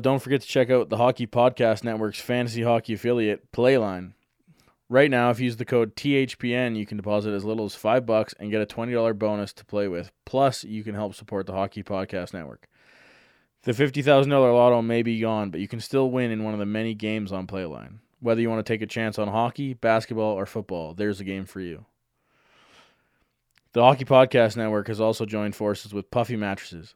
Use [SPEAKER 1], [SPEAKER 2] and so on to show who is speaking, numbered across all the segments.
[SPEAKER 1] Don't forget to check out the Hockey Podcast Network's fantasy hockey affiliate, Playline. Right now, if you use the code THPN, you can deposit as little as five bucks and get a $20 bonus to play with. Plus, you can help support the Hockey Podcast Network. The $50,000 lotto may be gone, but you can still win in one of the many games on Playline. Whether you want to take a chance on hockey, basketball, or football, there's a game for you. The Hockey Podcast Network has also joined forces with Puffy Mattresses.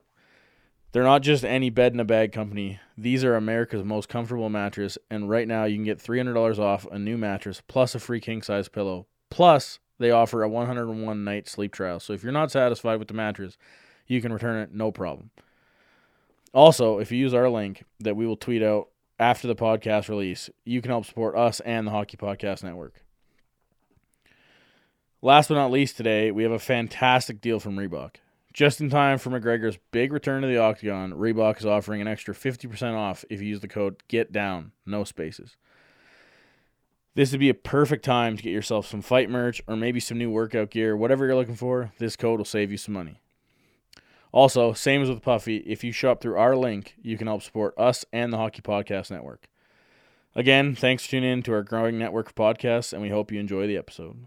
[SPEAKER 1] They're not just any bed in a bag company. These are America's most comfortable mattress, and right now you can get $300 off a new mattress plus a free king size pillow. Plus, they offer a 101 night sleep trial. So if you're not satisfied with the mattress, you can return it no problem. Also, if you use our link that we will tweet out after the podcast release, you can help support us and the Hockey Podcast Network. Last but not least, today we have a fantastic deal from Reebok. Just in time for McGregor's big return to the Octagon, Reebok is offering an extra 50% off if you use the code GETDOWN, no spaces. This would be a perfect time to get yourself some fight merch or maybe some new workout gear, whatever you're looking for. This code will save you some money. Also, same as with Puffy, if you shop through our link, you can help support us and the Hockey Podcast Network. Again, thanks for tuning in to our growing network of podcasts, and we hope you enjoy the episode.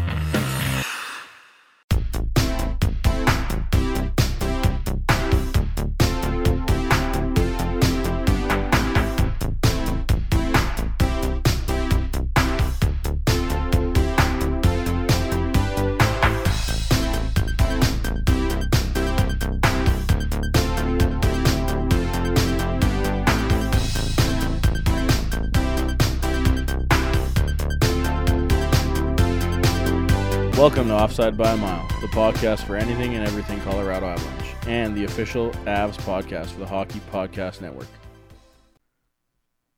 [SPEAKER 1] Welcome to Offside by a Mile, the podcast for anything and everything Colorado Avalanche, and the official Avs podcast for the Hockey Podcast Network.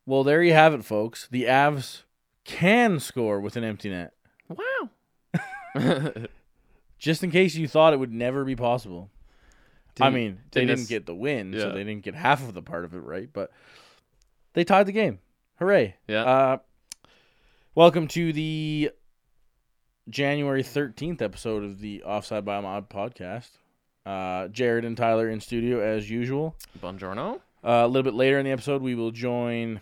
[SPEAKER 1] Well, there you have it, folks. The Avs can score with an empty net.
[SPEAKER 2] Wow.
[SPEAKER 1] Just in case you thought it would never be possible. I
[SPEAKER 2] Didn't-
[SPEAKER 1] mean, they
[SPEAKER 2] didn't
[SPEAKER 1] didn't get the win, so they didn't get half of the part of it right, but they tied the game. Hooray.
[SPEAKER 2] Yeah.
[SPEAKER 1] Uh, welcome to the January 13th episode of the Offside by Mod podcast. Uh, Jared and Tyler in studio as usual.
[SPEAKER 2] Buongiorno.
[SPEAKER 1] Uh, a little bit later in the episode, we will join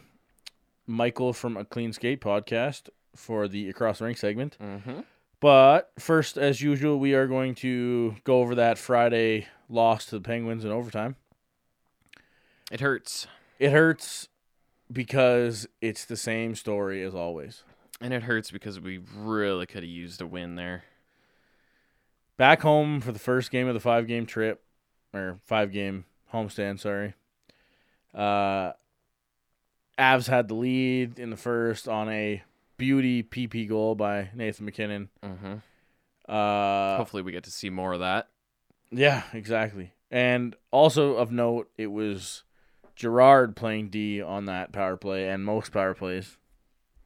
[SPEAKER 1] Michael from a Clean Skate podcast for the Across the Rink segment.
[SPEAKER 2] Mm-hmm.
[SPEAKER 1] But first, as usual, we are going to go over that Friday loss to the Penguins in overtime.
[SPEAKER 2] It hurts.
[SPEAKER 1] It hurts because it's the same story as always.
[SPEAKER 2] And it hurts because we really could have used a win there.
[SPEAKER 1] Back home for the first game of the five game trip, or five game homestand, sorry. Uh, Avs had the lead in the first on a beauty PP goal by Nathan MacKinnon.
[SPEAKER 2] Mm-hmm.
[SPEAKER 1] Uh,
[SPEAKER 2] Hopefully, we get to see more of that.
[SPEAKER 1] Yeah, exactly. And also of note, it was Girard playing D on that power play and most power plays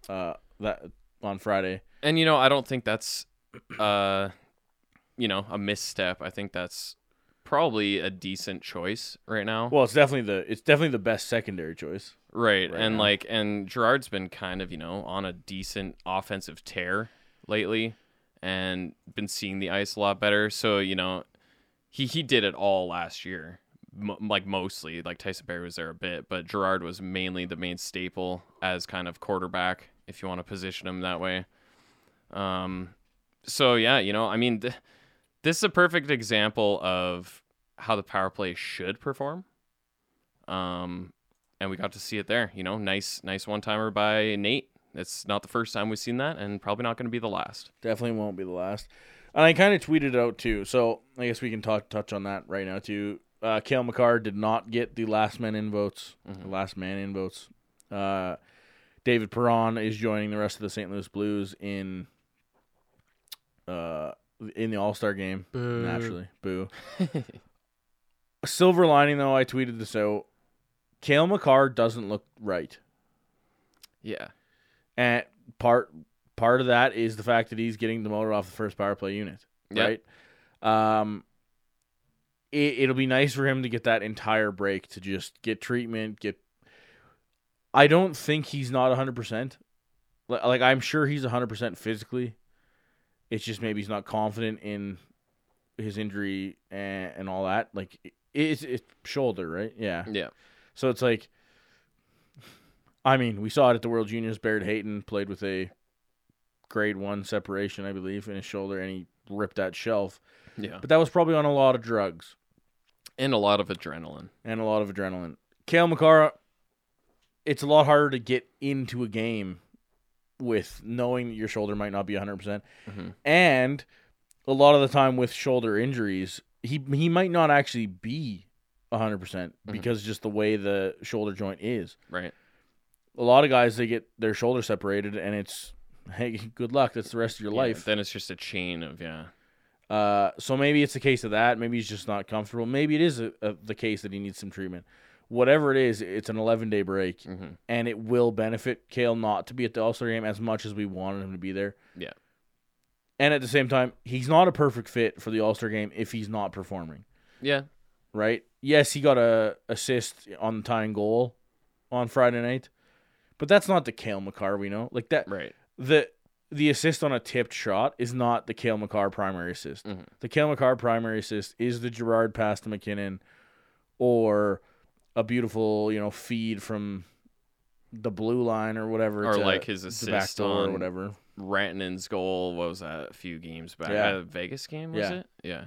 [SPEAKER 1] uh that on Friday.
[SPEAKER 2] And you know, I don't think that's, uh, you know, a misstep. I think that's probably a decent choice right now.
[SPEAKER 1] Well, it's definitely the it's definitely the best secondary choice.
[SPEAKER 2] right.
[SPEAKER 1] right
[SPEAKER 2] and
[SPEAKER 1] now.
[SPEAKER 2] like, and Girard's been kind of, you know, on a decent offensive tear lately, and been seeing the ice a lot better. So you know, he he did it all last year. Mo- like mostly, like Tyson Barrie was there a bit, but Girard was mainly the main staple as kind of quarterback, if you want to position him that way. Um, so yeah, you know, I mean, th- this is a perfect example of how the power play should perform. Um, and we got to see it there. You know, nice, nice one timer by Nate. It's not the first time we've seen that, and probably not going to be the last.
[SPEAKER 1] Definitely won't be the last. And I kind of tweeted it out too, so I guess we can talk touch on that right now too. Uh, Cale Makar did not get the last man in votes. The last man in votes. Uh, David Perron is joining the rest of the St. Louis Blues in uh, in the All Star game. Naturally, boo. Silver lining though, I tweeted this out. Cale Makar doesn't look right,
[SPEAKER 2] Yeah,
[SPEAKER 1] and part part of that is the fact that he's getting demoted off the first power play unit.
[SPEAKER 2] Yep.
[SPEAKER 1] Right. Um. It, it'll be nice for him to get that entire break to just get treatment. Get. I don't think he's not hundred percent. Like I'm sure he's hundred percent physically. It's just maybe he's not confident in his injury and, and all that. Like it's it's shoulder, right? Yeah.
[SPEAKER 2] Yeah.
[SPEAKER 1] So it's like, I mean, we saw it at the World Juniors. Barrett Hayton played with a grade one separation, I believe, in his shoulder, and he ripped that shelf.
[SPEAKER 2] Yeah.
[SPEAKER 1] But that was probably on a lot of drugs
[SPEAKER 2] And a lot of adrenaline.
[SPEAKER 1] and a lot of adrenaline. Cale Makar, it's a lot harder to get into a game with knowing that your shoulder might not be 100%. percent
[SPEAKER 2] Mhm.
[SPEAKER 1] And a lot of the time with shoulder injuries, he he might not actually be 100% because just the way the shoulder joint is.
[SPEAKER 2] Right.
[SPEAKER 1] A lot of guys they get their shoulder separated and it's hey, good luck, that's the rest of your
[SPEAKER 2] Yeah,
[SPEAKER 1] life.
[SPEAKER 2] Then it's just a chain of yeah.
[SPEAKER 1] Uh, so maybe it's a case of that. Maybe he's just not comfortable. Maybe it is a, a, the case that he needs some treatment. Whatever it is, it's an 11 day break,
[SPEAKER 2] hmm
[SPEAKER 1] and it will benefit Cale not to be at the All Star game as much as we wanted him to be there.
[SPEAKER 2] Yeah.
[SPEAKER 1] And at the same time, he's not a perfect fit for the All Star game if he's not performing.
[SPEAKER 2] Yeah.
[SPEAKER 1] Right? Yes, he got a assist on the tying goal on Friday night, but that's not the Cale Makar we know. Like that,
[SPEAKER 2] Right.
[SPEAKER 1] the the assist on a tipped shot is not the Cale Makar primary assist.
[SPEAKER 2] Mhm.
[SPEAKER 1] The Cale Makar primary assist is the Girard pass to MacKinnon or a beautiful, you know, feed from the blue line or whatever.
[SPEAKER 2] Or
[SPEAKER 1] to
[SPEAKER 2] like his assist
[SPEAKER 1] door or
[SPEAKER 2] on-
[SPEAKER 1] whatever.
[SPEAKER 2] Rantanen's goal. What was that? A few games back.
[SPEAKER 1] Yeah.
[SPEAKER 2] Vegas game was
[SPEAKER 1] Yeah.
[SPEAKER 2] it? Yeah.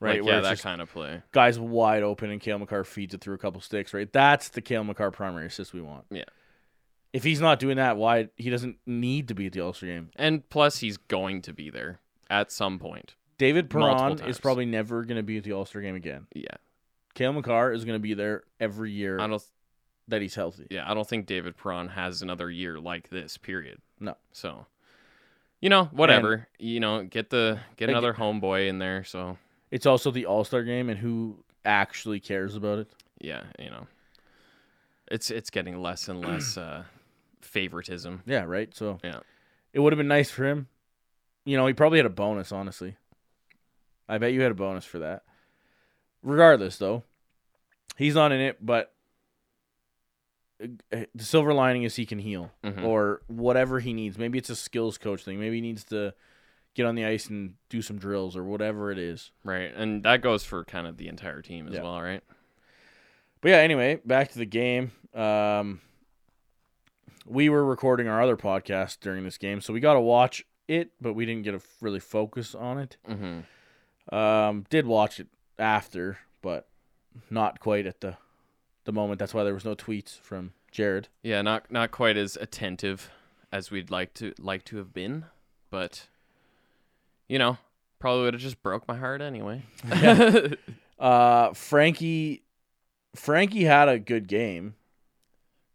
[SPEAKER 1] Right.
[SPEAKER 2] Like, yeah, that kind of play.
[SPEAKER 1] guys wide open and Cale Makar feeds it through a couple sticks, right? That's the Cale Makar primary assist we want.
[SPEAKER 2] Yeah.
[SPEAKER 1] If he's not doing that, why he doesn't need to be at the All Star game.
[SPEAKER 2] And plus, he's going to be there at some point.
[SPEAKER 1] David Perron is probably never going to be at the All Star game again.
[SPEAKER 2] Yeah.
[SPEAKER 1] Cale Makar is going to be there every year
[SPEAKER 2] I don't.
[SPEAKER 1] that he's healthy.
[SPEAKER 2] Yeah, I don't think David Perron has another year like this. Period.
[SPEAKER 1] No.
[SPEAKER 2] So, you know, whatever. you know, get the get another homeboy in there. So
[SPEAKER 1] It's also the All Star game, and who actually cares about it?
[SPEAKER 2] yeah, you know, it's it's getting less and less uh, favoritism.
[SPEAKER 1] Yeah, right. So
[SPEAKER 2] Yeah.
[SPEAKER 1] it would have been nice for him. You know, he probably had a bonus. Honestly, I bet you had a bonus for that. Regardless, though, he's not in it. But uh, the silver lining is he can heal
[SPEAKER 2] Mhm.
[SPEAKER 1] or whatever he needs. Maybe it's a skills coach thing. Maybe he needs to get on the ice and do some drills or whatever it is.
[SPEAKER 2] Right, and that goes for kind of the entire team as
[SPEAKER 1] Yeah.
[SPEAKER 2] well, right?
[SPEAKER 1] But yeah, anyway, back to the game. Um, we were recording our other podcast during this game, so we got to watch it, but we didn't get to really focus on it.
[SPEAKER 2] Mm-hmm.
[SPEAKER 1] Um, did watch it after, but not quite at the the moment. That's why there was no tweets from Jared.
[SPEAKER 2] Yeah, not not quite as attentive as we'd like to like to have been, but you know, probably would have just broke my heart anyway.
[SPEAKER 1] Uh, Frankie, Frankie had a good game.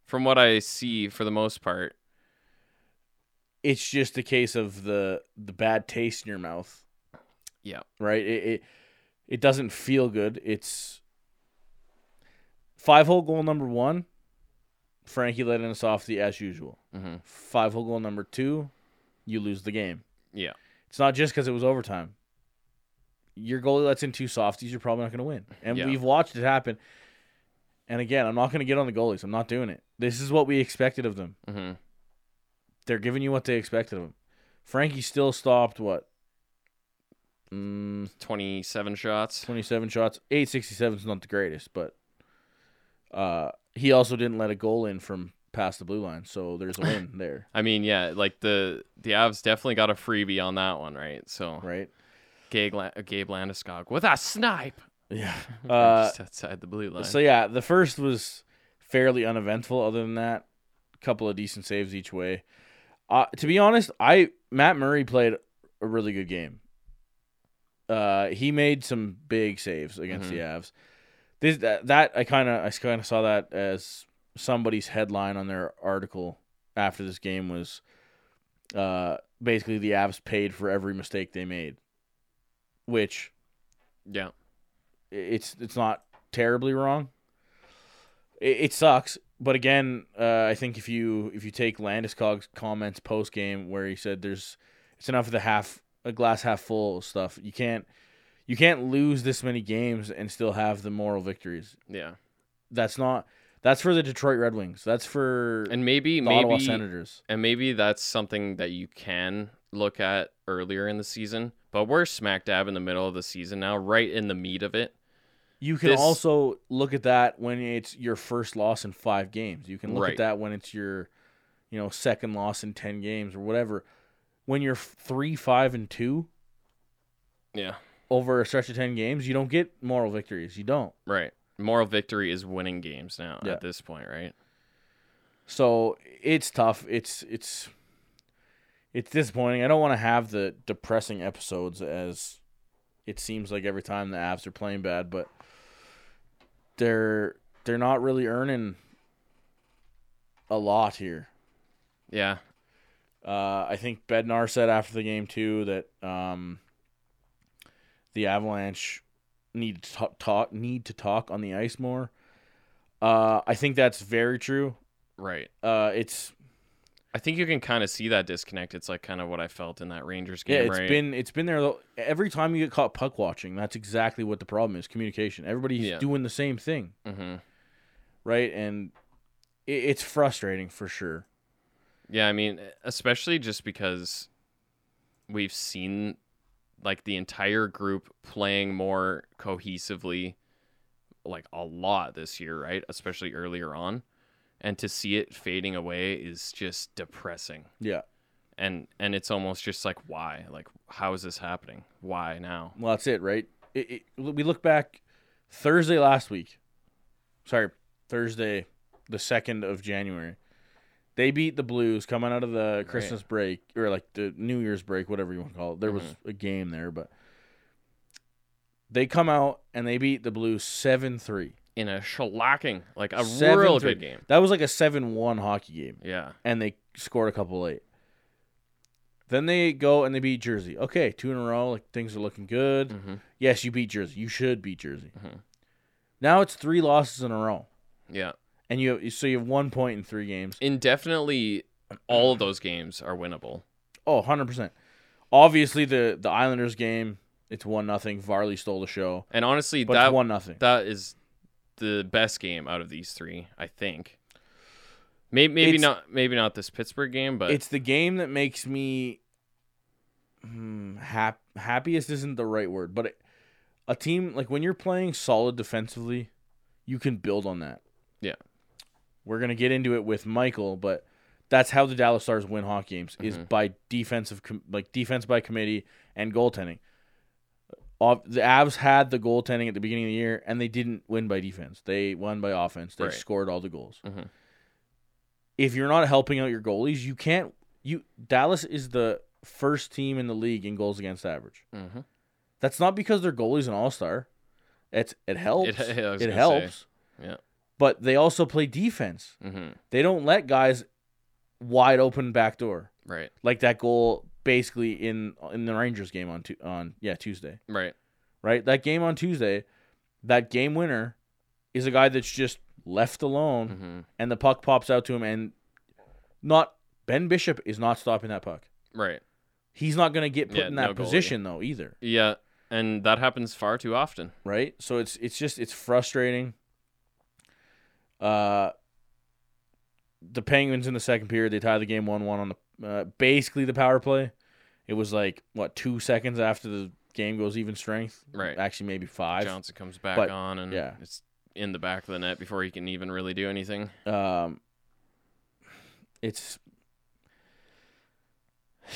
[SPEAKER 2] From what I see, for the most part,
[SPEAKER 1] It's just a case of the the bad taste in your mouth.
[SPEAKER 2] Yeah.
[SPEAKER 1] Right. It it, it doesn't feel good. It's five hole goal number one. Frankie letting us off the as usual.
[SPEAKER 2] hmm
[SPEAKER 1] Five hole goal number two, you lose the game.
[SPEAKER 2] yeah,
[SPEAKER 1] It's not just because it was overtime. Your goalie lets in two softies, you're probably not going to win. And
[SPEAKER 2] Yeah.
[SPEAKER 1] we've watched it happen. And again, I'm not going to get on the goalies. I'm not doing it. This is what we expected of them.
[SPEAKER 2] hmm
[SPEAKER 1] They're giving you what they expected of them. Frankie still stopped what? Mm,
[SPEAKER 2] twenty-seven shots.
[SPEAKER 1] 27 shots. 867 is not the greatest, but uh, he also didn't let a goal in from past the blue line. So there's a win there,
[SPEAKER 2] I mean, yeah, like the the Avs definitely got a freebie on that one, right? So
[SPEAKER 1] right?
[SPEAKER 2] Gabe, La- Gabe Landeskog with a snipe
[SPEAKER 1] Yeah. Uh,
[SPEAKER 2] just outside the blue line.
[SPEAKER 1] So yeah, the first was fairly uneventful. Other than that, a couple of decent saves each way. Uh, to be honest, I Matt Murray played a really good game. Uh, he made some big saves against the Avs. This that, that I kind of I kind of saw that as somebody's headline on their article after this game was, uh, basically the Avs paid for every mistake they made, which
[SPEAKER 2] yeah,
[SPEAKER 1] it's it's not terribly wrong. It, it sucks, but again, uh, I think if you if you take Landeskog's comments post game where he said there's it's enough of the half a glass half full stuff. You can't you can't lose this many games and still have the moral victories.
[SPEAKER 2] yeah,
[SPEAKER 1] That's not that's for the Detroit Red Wings. That's for
[SPEAKER 2] and maybe
[SPEAKER 1] the Ottawa
[SPEAKER 2] maybe
[SPEAKER 1] Senators.
[SPEAKER 2] and maybe that's something that you can look at earlier in the season, but we're smack dab in the middle of the season now, right in the meat of it.
[SPEAKER 1] You can
[SPEAKER 2] This-
[SPEAKER 1] also look at that when it's your first loss in five games. You can look
[SPEAKER 2] Right.
[SPEAKER 1] at that when it's your, you know, second loss in ten games or whatever. When you're three, five, and two
[SPEAKER 2] Yeah.
[SPEAKER 1] over a stretch of ten games, you don't get moral victories. You don't.
[SPEAKER 2] Right. Moral victory is winning games now
[SPEAKER 1] Yeah.
[SPEAKER 2] at this point, right?
[SPEAKER 1] So it's tough. It's it's it's disappointing. I don't want to have the depressing episodes as it seems like every time the Avs are playing bad, but they're they're not really earning a lot here.
[SPEAKER 2] Yeah.
[SPEAKER 1] Uh, I think Bednar said after the game too that um, the Avalanche need to talk, talk need to talk on the ice more. Uh, I think that's very true.
[SPEAKER 2] Right.
[SPEAKER 1] Uh, it's
[SPEAKER 2] I think you can kind of see that disconnect. It's like kind of what I felt in that Rangers game,
[SPEAKER 1] yeah, it's
[SPEAKER 2] right?
[SPEAKER 1] been it's been there though. Every time you get caught puck watching, that's exactly what the problem is: communication. Everybody's
[SPEAKER 2] Yeah.
[SPEAKER 1] doing the same thing,
[SPEAKER 2] hmm
[SPEAKER 1] right? And it, it's frustrating for sure.
[SPEAKER 2] Yeah, I mean, especially just because we've seen like the entire group playing more cohesively like a lot this year, right? Especially earlier on. And to see it fading away is just depressing.
[SPEAKER 1] Yeah.
[SPEAKER 2] And and it's almost just like why? Like how is this happening? Why now?
[SPEAKER 1] Well, that's it, right? It, it, we look back Thursday last week. Sorry, Thursday, the second of January. They beat the Blues coming out of the Christmas break or like the New Year's break, whatever you want to call it. There was a game there, but they come out and they beat the Blues seven three.
[SPEAKER 2] In a shellacking, like a
[SPEAKER 1] 7-3.
[SPEAKER 2] real good game.
[SPEAKER 1] That was like a seven one hockey game,
[SPEAKER 2] Yeah.
[SPEAKER 1] and they scored a couple late. Then they go and they beat Jersey. Okay, two in a row. Like things are looking good.
[SPEAKER 2] hmm
[SPEAKER 1] Yes, you beat Jersey. You should beat Jersey.
[SPEAKER 2] Mhm.
[SPEAKER 1] Now it's three losses in a row,
[SPEAKER 2] Yeah.
[SPEAKER 1] And you have, so you have one point in three games.
[SPEAKER 2] Indefinitely all of those games are winnable.
[SPEAKER 1] Oh, 100 percent. Obviously, the the Islanders game, it's one nothing. Varley stole the show,
[SPEAKER 2] And honestly, that
[SPEAKER 1] one nothing.
[SPEAKER 2] that is the best game out of these three, I think. Maybe maybe
[SPEAKER 1] It's-
[SPEAKER 2] not maybe not this Pittsburgh game, but
[SPEAKER 1] It's the game that makes me hmm, hap- happiest isn't the right word, but it, a team like when you're playing solid defensively, you can build on that. We're gonna get into it with Michael, but that's how the Dallas Stars win hockey games is
[SPEAKER 2] Mhm.
[SPEAKER 1] by defensive com- like defense by committee and goaltending. The Avs had the goaltending at the beginning of the year, and they didn't win by defense. They won by offense. They
[SPEAKER 2] Right.
[SPEAKER 1] scored all the goals.
[SPEAKER 2] Mhm.
[SPEAKER 1] If you're not helping out your goalies, you can't. You Dallas is the first team in the league in goals against average.
[SPEAKER 2] Mhm.
[SPEAKER 1] That's not because their goalie's an all star. It's it helps.
[SPEAKER 2] It-
[SPEAKER 1] It, helps.
[SPEAKER 2] say, yeah.
[SPEAKER 1] But they also play defense.
[SPEAKER 2] Mhm.
[SPEAKER 1] They don't let guys wide open backdoor
[SPEAKER 2] Right.
[SPEAKER 1] like that goal basically in in the Rangers game on tu- on yeah Tuesday.
[SPEAKER 2] Right.
[SPEAKER 1] Right, that game on Tuesday, that game winner is a guy that's just left alone,
[SPEAKER 2] Mhm.
[SPEAKER 1] and the puck pops out to him, and not Ben Bishop is not stopping that puck.
[SPEAKER 2] Right.
[SPEAKER 1] He's not going to get put
[SPEAKER 2] Yeah,
[SPEAKER 1] in that
[SPEAKER 2] no
[SPEAKER 1] position though either.
[SPEAKER 2] Yeah, and that happens far too often.
[SPEAKER 1] right? So it's it's just it's frustrating. Uh, the Penguins in the second period they tie the game one one on the uh, basically the power play. It was like what two seconds after the game goes even strength,
[SPEAKER 2] Right.
[SPEAKER 1] Actually, maybe five.
[SPEAKER 2] Johnson comes back
[SPEAKER 1] But,
[SPEAKER 2] on and
[SPEAKER 1] yeah.
[SPEAKER 2] it's in the back of the net before he can even really do anything.
[SPEAKER 1] Um, it's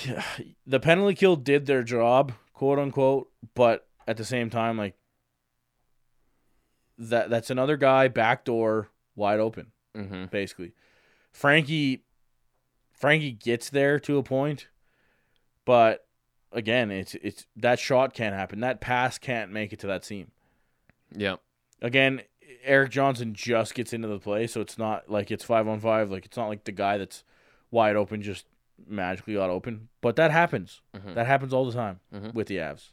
[SPEAKER 1] yeah, the penalty kill did their job, quote unquote, but at the same time, like that that's another guy backdoor wide open.
[SPEAKER 2] Mm-hmm.
[SPEAKER 1] basically. Frankie Frankie gets there to a point, but again, it's it's that shot can't happen. That pass can't make it to that seam.
[SPEAKER 2] Yeah.
[SPEAKER 1] Again, Erik Johnson just gets into the play, so it's not like it's five on five. Like it's not like the guy that's wide open just magically got open. But that happens.
[SPEAKER 2] Mhm.
[SPEAKER 1] That happens all the time
[SPEAKER 2] Mhm.
[SPEAKER 1] with the Avs.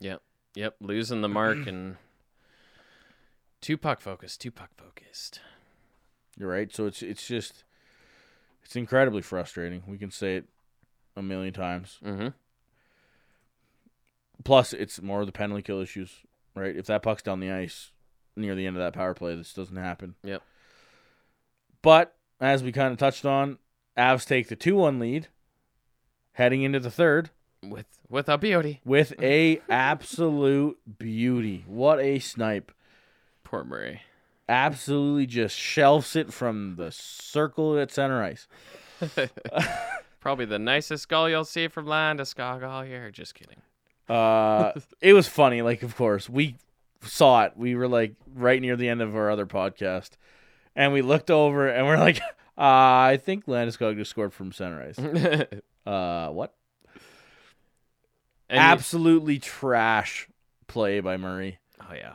[SPEAKER 2] Yep. Yep. Losing the mark and too puck focused. Too puck focused.
[SPEAKER 1] You're right. So it's it's just it's incredibly frustrating. We can say it a million times.
[SPEAKER 2] Mm-hmm.
[SPEAKER 1] Plus, it's more of the penalty kill issues, right? If that puck's down the ice near the end of that power play, this doesn't happen.
[SPEAKER 2] Yep.
[SPEAKER 1] But as we kind of touched on, Avs take the two-one lead heading into the third
[SPEAKER 2] with with a beauty.
[SPEAKER 1] with a absolute beauty. What a snipe.
[SPEAKER 2] Poor Murray.
[SPEAKER 1] Absolutely just shelves it from the circle at center ice.
[SPEAKER 2] Probably the nicest goal you'll see from Landeskog all year. Just kidding.
[SPEAKER 1] Uh, it was funny. Like, of course, we saw it. We were like right near the end of our other podcast, and we looked over and we're like, uh, I think Landeskog just scored from center ice. Uh, what?
[SPEAKER 2] you-
[SPEAKER 1] Absolutely trash play by Murray.
[SPEAKER 2] oh yeah.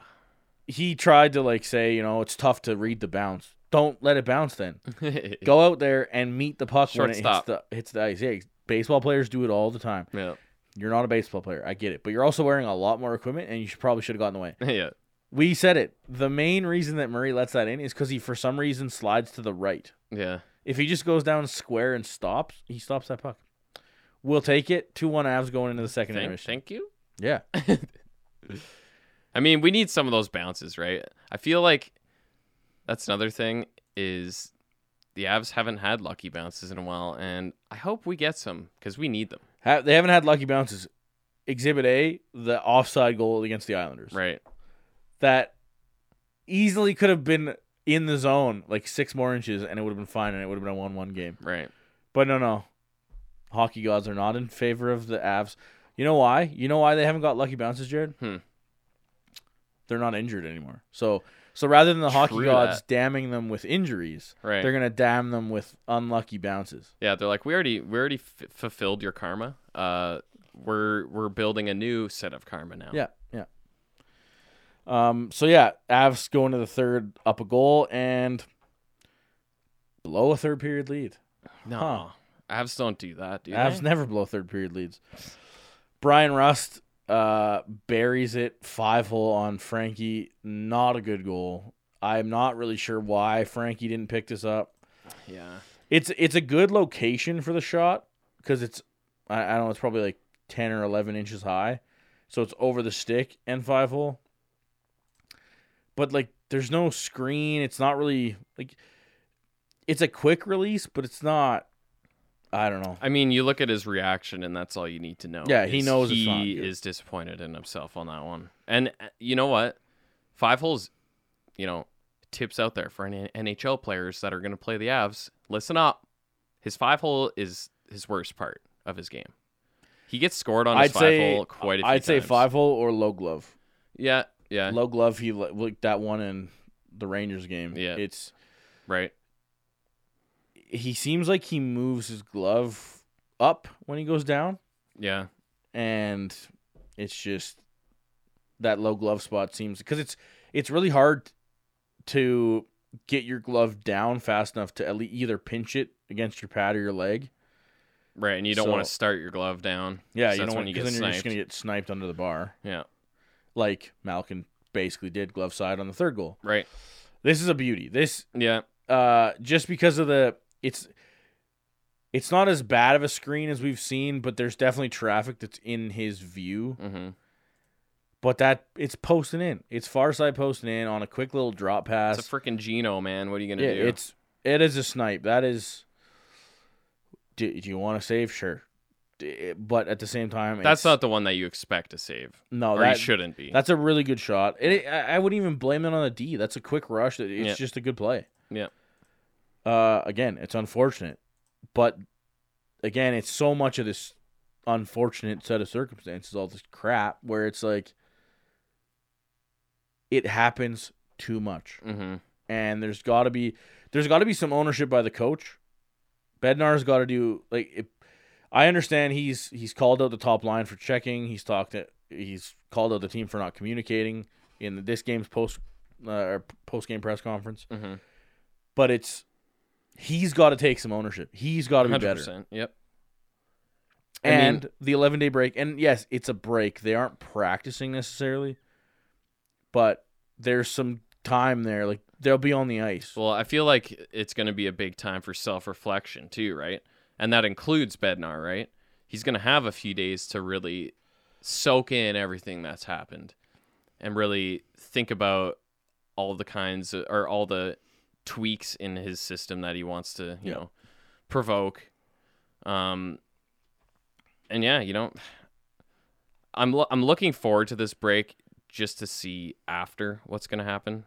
[SPEAKER 1] He tried to like say, you know, it's tough to read the bounce. Don't let it bounce. Then go out there and meet the puck when it hits the hits the ice. Yeah, baseball players do it all the time.
[SPEAKER 2] yeah.
[SPEAKER 1] You're not a baseball player. I get it, but you're also wearing a lot more equipment, and you should probably should have gotten away.
[SPEAKER 2] yeah.
[SPEAKER 1] We said it. The main reason that Murray lets that in is because he, for some reason, slides to the right.
[SPEAKER 2] Yeah.
[SPEAKER 1] If he just goes down square and stops, he stops that puck. We'll take it. 2 1 Avs going into the second
[SPEAKER 2] Thank,
[SPEAKER 1] intermission.
[SPEAKER 2] thank you.
[SPEAKER 1] Yeah.
[SPEAKER 2] I mean, we need some of those bounces, right? I feel like that's another thing is the Avs haven't had lucky bounces in a while, and I hope we get some because we need them.
[SPEAKER 1] Ha- they haven't had lucky bounces. Exhibit A, the offside goal against the Islanders.
[SPEAKER 2] Right.
[SPEAKER 1] That easily could have been in the zone like six more inches and it would have been fine and it would have been a 1 1 game.
[SPEAKER 2] Right.
[SPEAKER 1] But no, no. Hockey gods are not in favor of the Avs. You know why? You know why they haven't got lucky bounces, Jared?
[SPEAKER 2] Hmm.
[SPEAKER 1] They're not injured anymore. So so rather than the hockey gods
[SPEAKER 2] that.
[SPEAKER 1] damning them with injuries,
[SPEAKER 2] Right.
[SPEAKER 1] they're gonna damn them with unlucky bounces.
[SPEAKER 2] Yeah, they're like, we already we already f- fulfilled your karma. Uh, we're we're building a new set of karma now.
[SPEAKER 1] Yeah, yeah. Um. So yeah, Avs go into the third, up a goal and blow a third period lead.
[SPEAKER 2] No,
[SPEAKER 1] Huh.
[SPEAKER 2] Avs don't do that. Do
[SPEAKER 1] Avs
[SPEAKER 2] they?
[SPEAKER 1] never blow third period leads. Bryan Rust uh, buries it five hole on Frankie. Not a good goal. I'm not really sure why Frankie didn't pick this up.
[SPEAKER 2] Yeah.
[SPEAKER 1] It's it's a good location for the shot because it's I, I don't know it's probably like ten or eleven inches high, so it's over the stick and five hole. But like, there's no screen. It's not really like it's a quick release, but it's not. I don't know.
[SPEAKER 2] I mean, you look at his reaction, and that's all you need to know.
[SPEAKER 1] Yeah, he knows it's
[SPEAKER 2] he
[SPEAKER 1] not good.
[SPEAKER 2] is disappointed in himself on that one. And uh, you know what? Five holes, you know, tips out there for any NHL players that are going to play the Avs. Listen up. His five hole is his worst part of his game. He gets scored on his
[SPEAKER 1] I'd
[SPEAKER 2] five
[SPEAKER 1] say
[SPEAKER 2] hole quite a few
[SPEAKER 1] I'd say
[SPEAKER 2] times.
[SPEAKER 1] five hole or low glove.
[SPEAKER 2] Yeah, yeah,
[SPEAKER 1] Low glove. He li- like that one in the Rangers game.
[SPEAKER 2] Yeah.
[SPEAKER 1] it's
[SPEAKER 2] right.
[SPEAKER 1] He seems like he moves his glove up when he goes down,
[SPEAKER 2] Yeah,
[SPEAKER 1] and it's just that low glove spot seems because it's it's really hard to get your glove down fast enough to at least either pinch it against your pad or your leg.
[SPEAKER 2] right. And you don't want to start your glove down.
[SPEAKER 1] Yeah, you don't want
[SPEAKER 2] get
[SPEAKER 1] then you're just gonna get sniped under the bar,
[SPEAKER 2] Yeah,
[SPEAKER 1] like Malkin basically did glove side on the third goal.
[SPEAKER 2] right.
[SPEAKER 1] This is a beauty. This
[SPEAKER 2] Yeah,
[SPEAKER 1] uh just because of the it's it's not as bad of a screen as we've seen, but there's definitely traffic that's in his view.
[SPEAKER 2] hmm
[SPEAKER 1] But that it's posting in. It's far side posting in on a quick little drop pass.
[SPEAKER 2] it's a freaking Geno, man. What are you gonna
[SPEAKER 1] yeah,
[SPEAKER 2] do?
[SPEAKER 1] it's it is a snipe. That is. Do, do you want to save? Sure, but at the same time,
[SPEAKER 2] That's not the one that you expect to save,
[SPEAKER 1] no. That
[SPEAKER 2] shouldn't be.
[SPEAKER 1] that's a really good shot. It- I I wouldn't even blame it on a D. That's a quick rush. It's
[SPEAKER 2] Yeah.
[SPEAKER 1] just a good play.
[SPEAKER 2] Yeah.
[SPEAKER 1] Uh, again, it's unfortunate, but again, it's so much of this unfortunate set of circumstances, all this crap, where it's like it happens too much,
[SPEAKER 2] hmm
[SPEAKER 1] and there's got to be there's got to be some ownership by the coach. Bednar's got to do like it, I understand he's he's called out the top line for checking. He's talked to, he's called out the team for not communicating in this game's post uh, or post game press conference.
[SPEAKER 2] hmm
[SPEAKER 1] But it's he's got to take some ownership. He's got to be better.
[SPEAKER 2] Yep. I mean-
[SPEAKER 1] And the 11 day break, and yes, it's a break. They aren't practicing necessarily, but there's some time there. Like they'll be on the ice.
[SPEAKER 2] Well, I feel like it's going to be a big time for self reflection too, right? And that includes Bednar, right? He's going to have a few days to really soak in everything that's happened and really think about all the kinds of, or all the tweaks in his system that he wants to, you know, provoke. Um, and yeah, you know, I'm lo- I'm looking forward to this break just to see after what's gonna happen.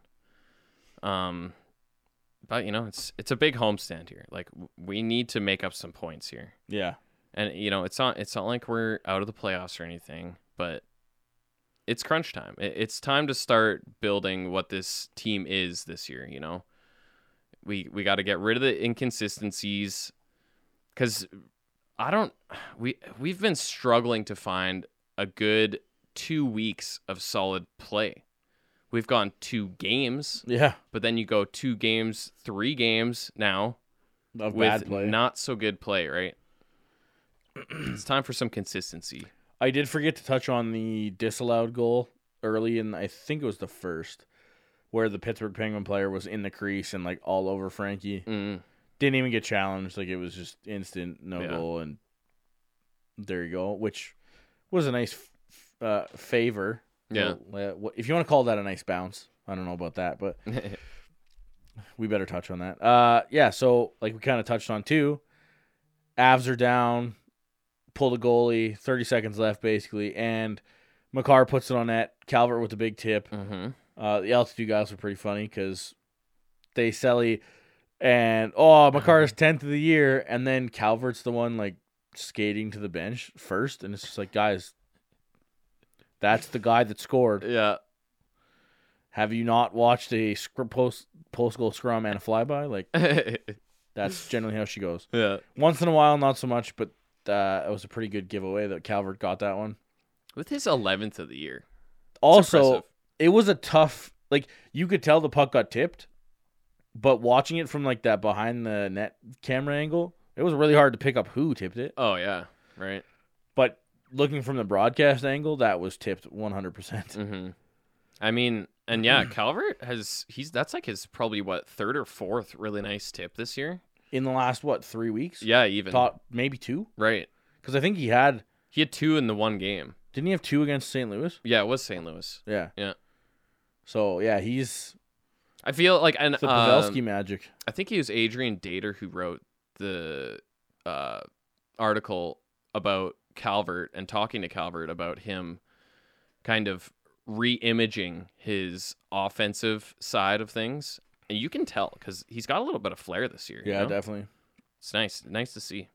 [SPEAKER 2] Um, but you know, it's it's a big homestand here. Like w- we need to make up some points here,
[SPEAKER 1] Yeah.
[SPEAKER 2] and you know, it's not it's not like we're out of the playoffs or anything, but it's crunch time. It, it's time to start building what this team is this year. You know, we we got to get rid of the inconsistencies because I don't we we've been struggling to find a good two weeks of solid play. We've gone two games,
[SPEAKER 1] Yeah.
[SPEAKER 2] but then you go two games, three games now
[SPEAKER 1] Of
[SPEAKER 2] with
[SPEAKER 1] bad play.
[SPEAKER 2] not so good play, right? it's time for some consistency.
[SPEAKER 1] I did forget to touch on the disallowed goal early and I think it was the first where the Pittsburgh Penguin player was in the crease and like all over Frankie.
[SPEAKER 2] Mm,
[SPEAKER 1] Didn't even get challenged. Like it was just instant no
[SPEAKER 2] Yeah.
[SPEAKER 1] goal and there you go, which was a nice f- uh, favor.
[SPEAKER 2] yeah.
[SPEAKER 1] Uh, if you want to call that a nice bounce, I don't know about that, but we better touch on that. Uh, yeah. So like we kind of touched on too. Avs are down. Pull the goalie. Thirty seconds left, basically, and Makar puts it on net. Calvert with the big tip.
[SPEAKER 2] hmm
[SPEAKER 1] Uh, the altitude guys were pretty funny because they Selly and oh Makar's tenth of the year, and then Calvert's the one like skating to the bench first, and it's just like guys, that's the guy that scored.
[SPEAKER 2] Yeah.
[SPEAKER 1] Have you not watched a post post goal scrum and a flyby? Like that's generally how she goes.
[SPEAKER 2] yeah.
[SPEAKER 1] Once in a while, not so much, but uh, it was a pretty good giveaway that Calvert got that one.
[SPEAKER 2] With his 11th of the year. It's
[SPEAKER 1] Also,
[SPEAKER 2] impressive.
[SPEAKER 1] It was a tough like you could tell the puck got tipped, but watching it from like that behind the net camera angle, it was really hard to pick up who tipped it.
[SPEAKER 2] Oh, yeah. Right.
[SPEAKER 1] But looking from the broadcast angle, that was tipped 100%.
[SPEAKER 2] hmm I mean, and yeah, Calvert has he's that's like his probably what third or fourth really nice tip this year.
[SPEAKER 1] In the last what, 3 weeks?
[SPEAKER 2] Yeah, even
[SPEAKER 1] Thought maybe 2
[SPEAKER 2] right.
[SPEAKER 1] cuz I think he had
[SPEAKER 2] He had two in the one game.
[SPEAKER 1] didn't he have 2 against St. Louis?
[SPEAKER 2] Yeah, it was St. Louis.
[SPEAKER 1] Yeah.
[SPEAKER 2] Yeah.
[SPEAKER 1] So, yeah, he's
[SPEAKER 2] I feel like and
[SPEAKER 1] the
[SPEAKER 2] um,
[SPEAKER 1] Pavelski magic.
[SPEAKER 2] I think it was Adrian Dater who wrote the uh, article about Calvert and talking to Calvert about him kind of re-imaging his offensive side of things. And you can tell because he's got a little bit of flair this year. you
[SPEAKER 1] Yeah,
[SPEAKER 2] know?
[SPEAKER 1] definitely.
[SPEAKER 2] It's nice, nice to see.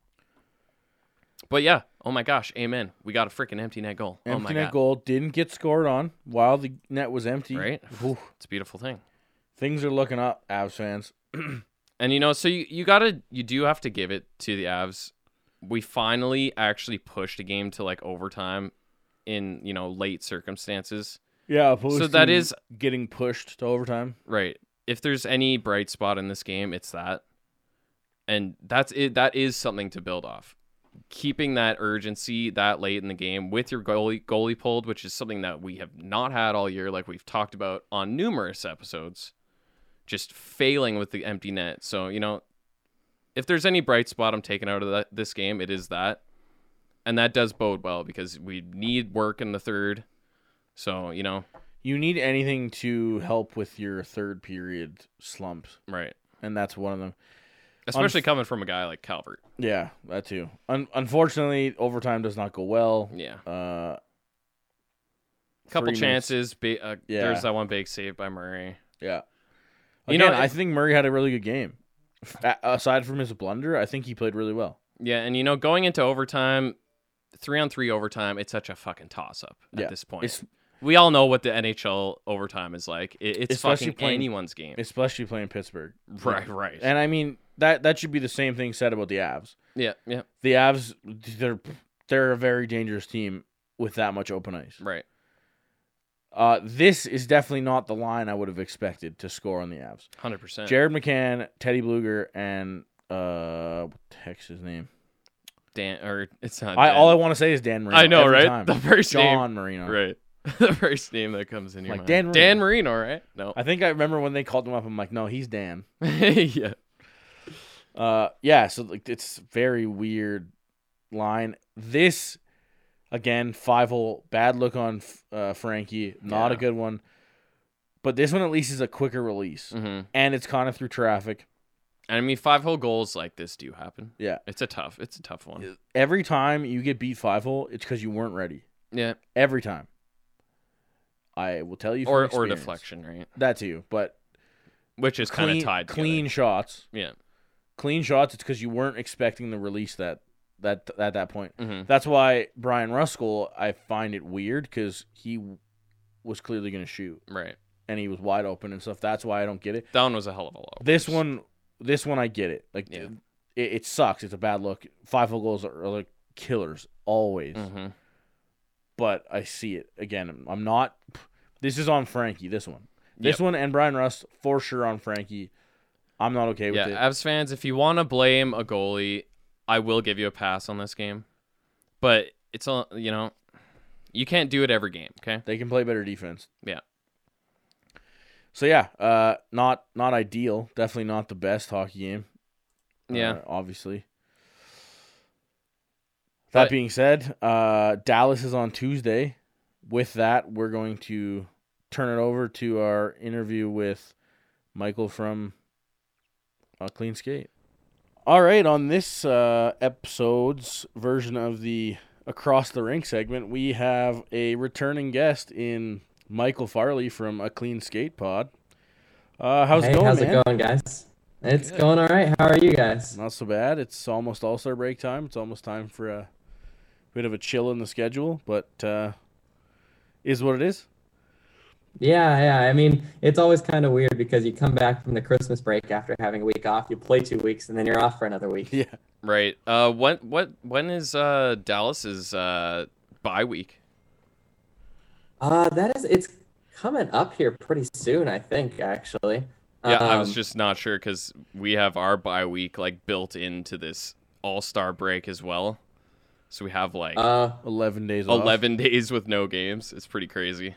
[SPEAKER 2] But yeah, oh my gosh, amen. We got a freaking empty net goal. oh my
[SPEAKER 1] Empty net
[SPEAKER 2] god,
[SPEAKER 1] goal didn't get scored on while the net was empty.
[SPEAKER 2] right?
[SPEAKER 1] Whew.
[SPEAKER 2] It's a beautiful thing.
[SPEAKER 1] Things are looking up, Avs fans.
[SPEAKER 2] And you know, so you, you gotta you do have to give it to the Avs. We finally actually pushed a game to like overtime in, you know, late circumstances.
[SPEAKER 1] Yeah,
[SPEAKER 2] So that is-
[SPEAKER 1] getting pushed to overtime.
[SPEAKER 2] Right. If there's any bright spot in this game, it's that. And that's it that is something to build off. Keeping that urgency that late in the game with your goalie goalie pulled, which is something that we have not had all year, like we've talked about on numerous episodes. Just failing with the empty net. So, you know, if there's any bright spot I'm taking out of that, this game, it is that. And that does bode well because we need work in the third. So, you know,
[SPEAKER 1] You need anything to help with your third period slumps,
[SPEAKER 2] right.
[SPEAKER 1] and that's one of them.
[SPEAKER 2] Especially coming from a guy like Calvert.
[SPEAKER 1] Yeah, that too. Un- unfortunately, overtime does not go well.
[SPEAKER 2] Yeah.
[SPEAKER 1] Uh,
[SPEAKER 2] couple chances. Ba- uh,
[SPEAKER 1] Yeah.
[SPEAKER 2] There's that one big save by Murray.
[SPEAKER 1] Yeah.
[SPEAKER 2] You
[SPEAKER 1] You
[SPEAKER 2] know,
[SPEAKER 1] I think Murray had a really good game. Aside from his blunder, I think he played really well.
[SPEAKER 2] Yeah, and you know, going into overtime, three on three overtime, it's such a fucking toss up at
[SPEAKER 1] Yeah.
[SPEAKER 2] this point.
[SPEAKER 1] It's
[SPEAKER 2] we all know what the NHL overtime is like. It, it's
[SPEAKER 1] Especially
[SPEAKER 2] fucking
[SPEAKER 1] playing-
[SPEAKER 2] anyone's game.
[SPEAKER 1] especially playing Pittsburgh.
[SPEAKER 2] Right, right.
[SPEAKER 1] And I mean that that should be the same thing said about the Avs.
[SPEAKER 2] yeah, yeah,
[SPEAKER 1] The Avs, they're they're a very dangerous team with that much open ice.
[SPEAKER 2] right.
[SPEAKER 1] Uh, this is definitely not the line I would have expected to score on the Avs.
[SPEAKER 2] Hundred percent.
[SPEAKER 1] Jared McCann, Teddy Blueger, and uh, what the heck's his name?
[SPEAKER 2] Dan or it's not.
[SPEAKER 1] I
[SPEAKER 2] Dan.
[SPEAKER 1] all I want to say is Dan Marino.
[SPEAKER 2] I know, right?
[SPEAKER 1] time.
[SPEAKER 2] The first
[SPEAKER 1] John Marino.
[SPEAKER 2] name, right? the first name that comes in your
[SPEAKER 1] Like
[SPEAKER 2] mind.
[SPEAKER 1] Dan Marino.
[SPEAKER 2] Dan Marino, right? No.
[SPEAKER 1] I think I remember when they called him up. I'm like, no, he's Dan.
[SPEAKER 2] yeah.
[SPEAKER 1] Uh, yeah. So like, it's very weird line. This again, five hole, bad look on uh, Frankie. Not a good one. But this one at least is a quicker release,
[SPEAKER 2] hmm
[SPEAKER 1] and it's kind of through traffic.
[SPEAKER 2] And I mean, five hole goals like this do happen.
[SPEAKER 1] Yeah.
[SPEAKER 2] It's a tough. It's a tough one.
[SPEAKER 1] Every time you get beat five hole, it's because you weren't ready.
[SPEAKER 2] Yeah.
[SPEAKER 1] Every time. I will tell you.
[SPEAKER 2] Or or deflection, right?
[SPEAKER 1] That too, but
[SPEAKER 2] Which is kind of tied.
[SPEAKER 1] clean
[SPEAKER 2] Together.
[SPEAKER 1] shots.
[SPEAKER 2] Yeah.
[SPEAKER 1] Clean shots. It's because you weren't expecting the release that that at that point.
[SPEAKER 2] hmm
[SPEAKER 1] That's why Brian Ruskell, I find it weird because he was clearly going to shoot
[SPEAKER 2] Right.
[SPEAKER 1] and he was wide open and stuff. That's why I don't get it.
[SPEAKER 2] That one was a hell of a low.
[SPEAKER 1] This one, this one, I get it. Like,
[SPEAKER 2] Yeah.
[SPEAKER 1] it, it sucks. It's a bad look. Five full goals are, are like killers always.
[SPEAKER 2] hmm
[SPEAKER 1] But I see it again. I'm not. This is on Frankie. This one. This
[SPEAKER 2] Yep.
[SPEAKER 1] one and Bryan Rust for sure on Frankie. I'm not okay with
[SPEAKER 2] Yeah,
[SPEAKER 1] it.
[SPEAKER 2] Avs fans, if you want to blame a goalie, I will give you a pass on this game. But it's a you know, you can't do it every game. Okay.
[SPEAKER 1] They can play better defense.
[SPEAKER 2] Yeah.
[SPEAKER 1] So yeah, uh, not not ideal. Definitely not the best hockey game.
[SPEAKER 2] Yeah.
[SPEAKER 1] uh, obviously. That
[SPEAKER 2] But-
[SPEAKER 1] being said, uh, Dallas is on Tuesday. With that, we're going to turn it over to our interview with Michael from uh, Clean Skate. All right, on this uh, episode's version of the Across the Rink segment, we have a returning guest in Michael Farley from A Clean Skate Pod. Uh, how's
[SPEAKER 3] hey,
[SPEAKER 1] it going,
[SPEAKER 3] how's
[SPEAKER 1] man?
[SPEAKER 3] it going, guys? It's
[SPEAKER 1] Good.
[SPEAKER 3] going all right. How are you guys?
[SPEAKER 1] Not so bad. It's almost All Star break time. It's almost time for a bit of a chill in the schedule, but uh, is what it is.
[SPEAKER 3] Yeah, yeah. I mean, it's always kind of weird because you come back from the Christmas break after having a week off, you play two weeks, and then you're off for another week.
[SPEAKER 1] Yeah.
[SPEAKER 2] Right. Uh, when what when is uh Dallas's uh bye week?
[SPEAKER 3] Uh, that is, it's coming up here pretty soon, I think, actually.
[SPEAKER 2] Yeah, I was
[SPEAKER 3] Um,
[SPEAKER 2] just not sure because we have our bye week like built into this All Star break as well. So we have like
[SPEAKER 3] Uh,
[SPEAKER 1] 11 days off.
[SPEAKER 2] eleven days with no games. It's pretty crazy.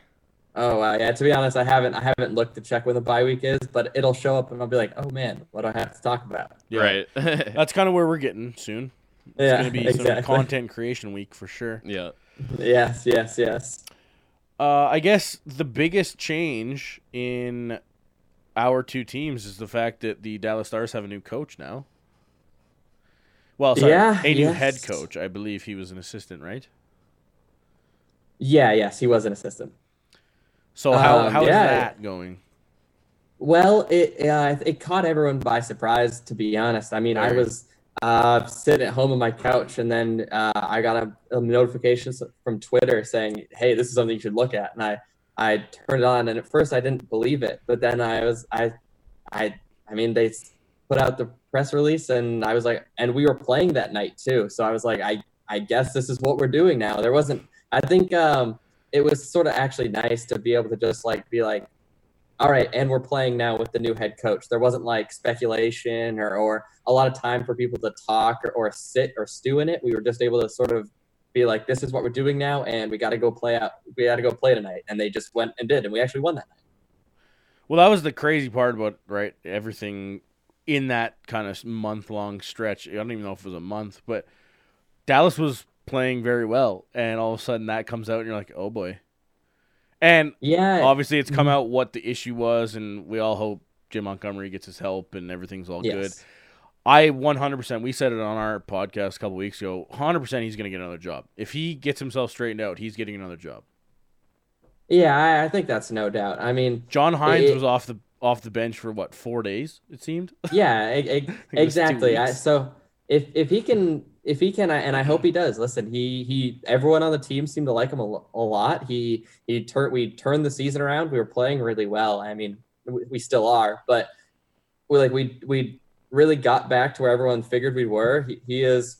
[SPEAKER 3] Oh, wow. Yeah, to be honest, I haven't, I haven't looked to check when the bye week is, but it'll show up and I'll be like, oh man, what do I have to talk about?
[SPEAKER 1] Yeah.
[SPEAKER 2] Right.
[SPEAKER 1] That's kind of where we're getting soon. It's
[SPEAKER 3] yeah,
[SPEAKER 1] going to be
[SPEAKER 3] exactly.
[SPEAKER 1] some content creation week for sure.
[SPEAKER 2] yeah.
[SPEAKER 3] Yes, yes, yes.
[SPEAKER 1] Uh, I guess the biggest change in our two teams is the fact that the Dallas Stars have a new coach now. Well, sorry,
[SPEAKER 3] Yeah,
[SPEAKER 1] a new
[SPEAKER 3] yes.
[SPEAKER 1] head coach. I believe he was an assistant, right?
[SPEAKER 3] Yeah, yes, he was an assistant.
[SPEAKER 1] So how
[SPEAKER 3] Um,
[SPEAKER 1] how is
[SPEAKER 3] yeah.
[SPEAKER 1] that going?
[SPEAKER 3] Well, it uh, it caught everyone by surprise, to be honest. I mean, I was uh, sitting at home on my couch, and then uh, I got a, a notification from Twitter saying, "Hey, this is something you should look at." And I I turned it on, and at first I didn't believe it, but then I was I I I mean they put out the press release, and I was like, and we were playing that night too, so I was like, I I guess this is what we're doing now. There wasn't. I think um, it was sort of actually nice to be able to just like be like all right, and we're playing now with the new head coach. There wasn't like speculation or, or a lot of time for people to talk or, or sit or stew in it. We were just able to sort of be like, this is what we're doing now, and we got to go play out. We got to go play tonight, and they just went and did, and we actually won that night.
[SPEAKER 1] Well, that was the crazy part about right everything in that kind of month long stretch. I don't even know if it was a month, but Dallas was playing very well, and all of a sudden that comes out, and you're like, oh boy. And
[SPEAKER 3] Yeah,
[SPEAKER 1] obviously, it's come
[SPEAKER 3] Mhm.
[SPEAKER 1] out what the issue was, and we all hope Jim Montgomery gets his help and everything's all good. I 100%, we said it on our podcast a couple weeks ago, 100% he's going to get another job. If he gets himself straightened out, he's getting another job.
[SPEAKER 3] Yeah, I, I think that's no doubt. I mean,
[SPEAKER 1] John Hynes
[SPEAKER 3] It-
[SPEAKER 1] was off the off the bench for what, 4 days, it seemed?
[SPEAKER 3] yeah, e-
[SPEAKER 1] it
[SPEAKER 3] exactly. I, so if if he can if he can and I hope he does. Listen, he he everyone on the team seemed to like him a, a lot. He he turned we turned the season around. We were playing really well. I mean, we, we still are, but we like we we really got back to where everyone figured we were. He, he is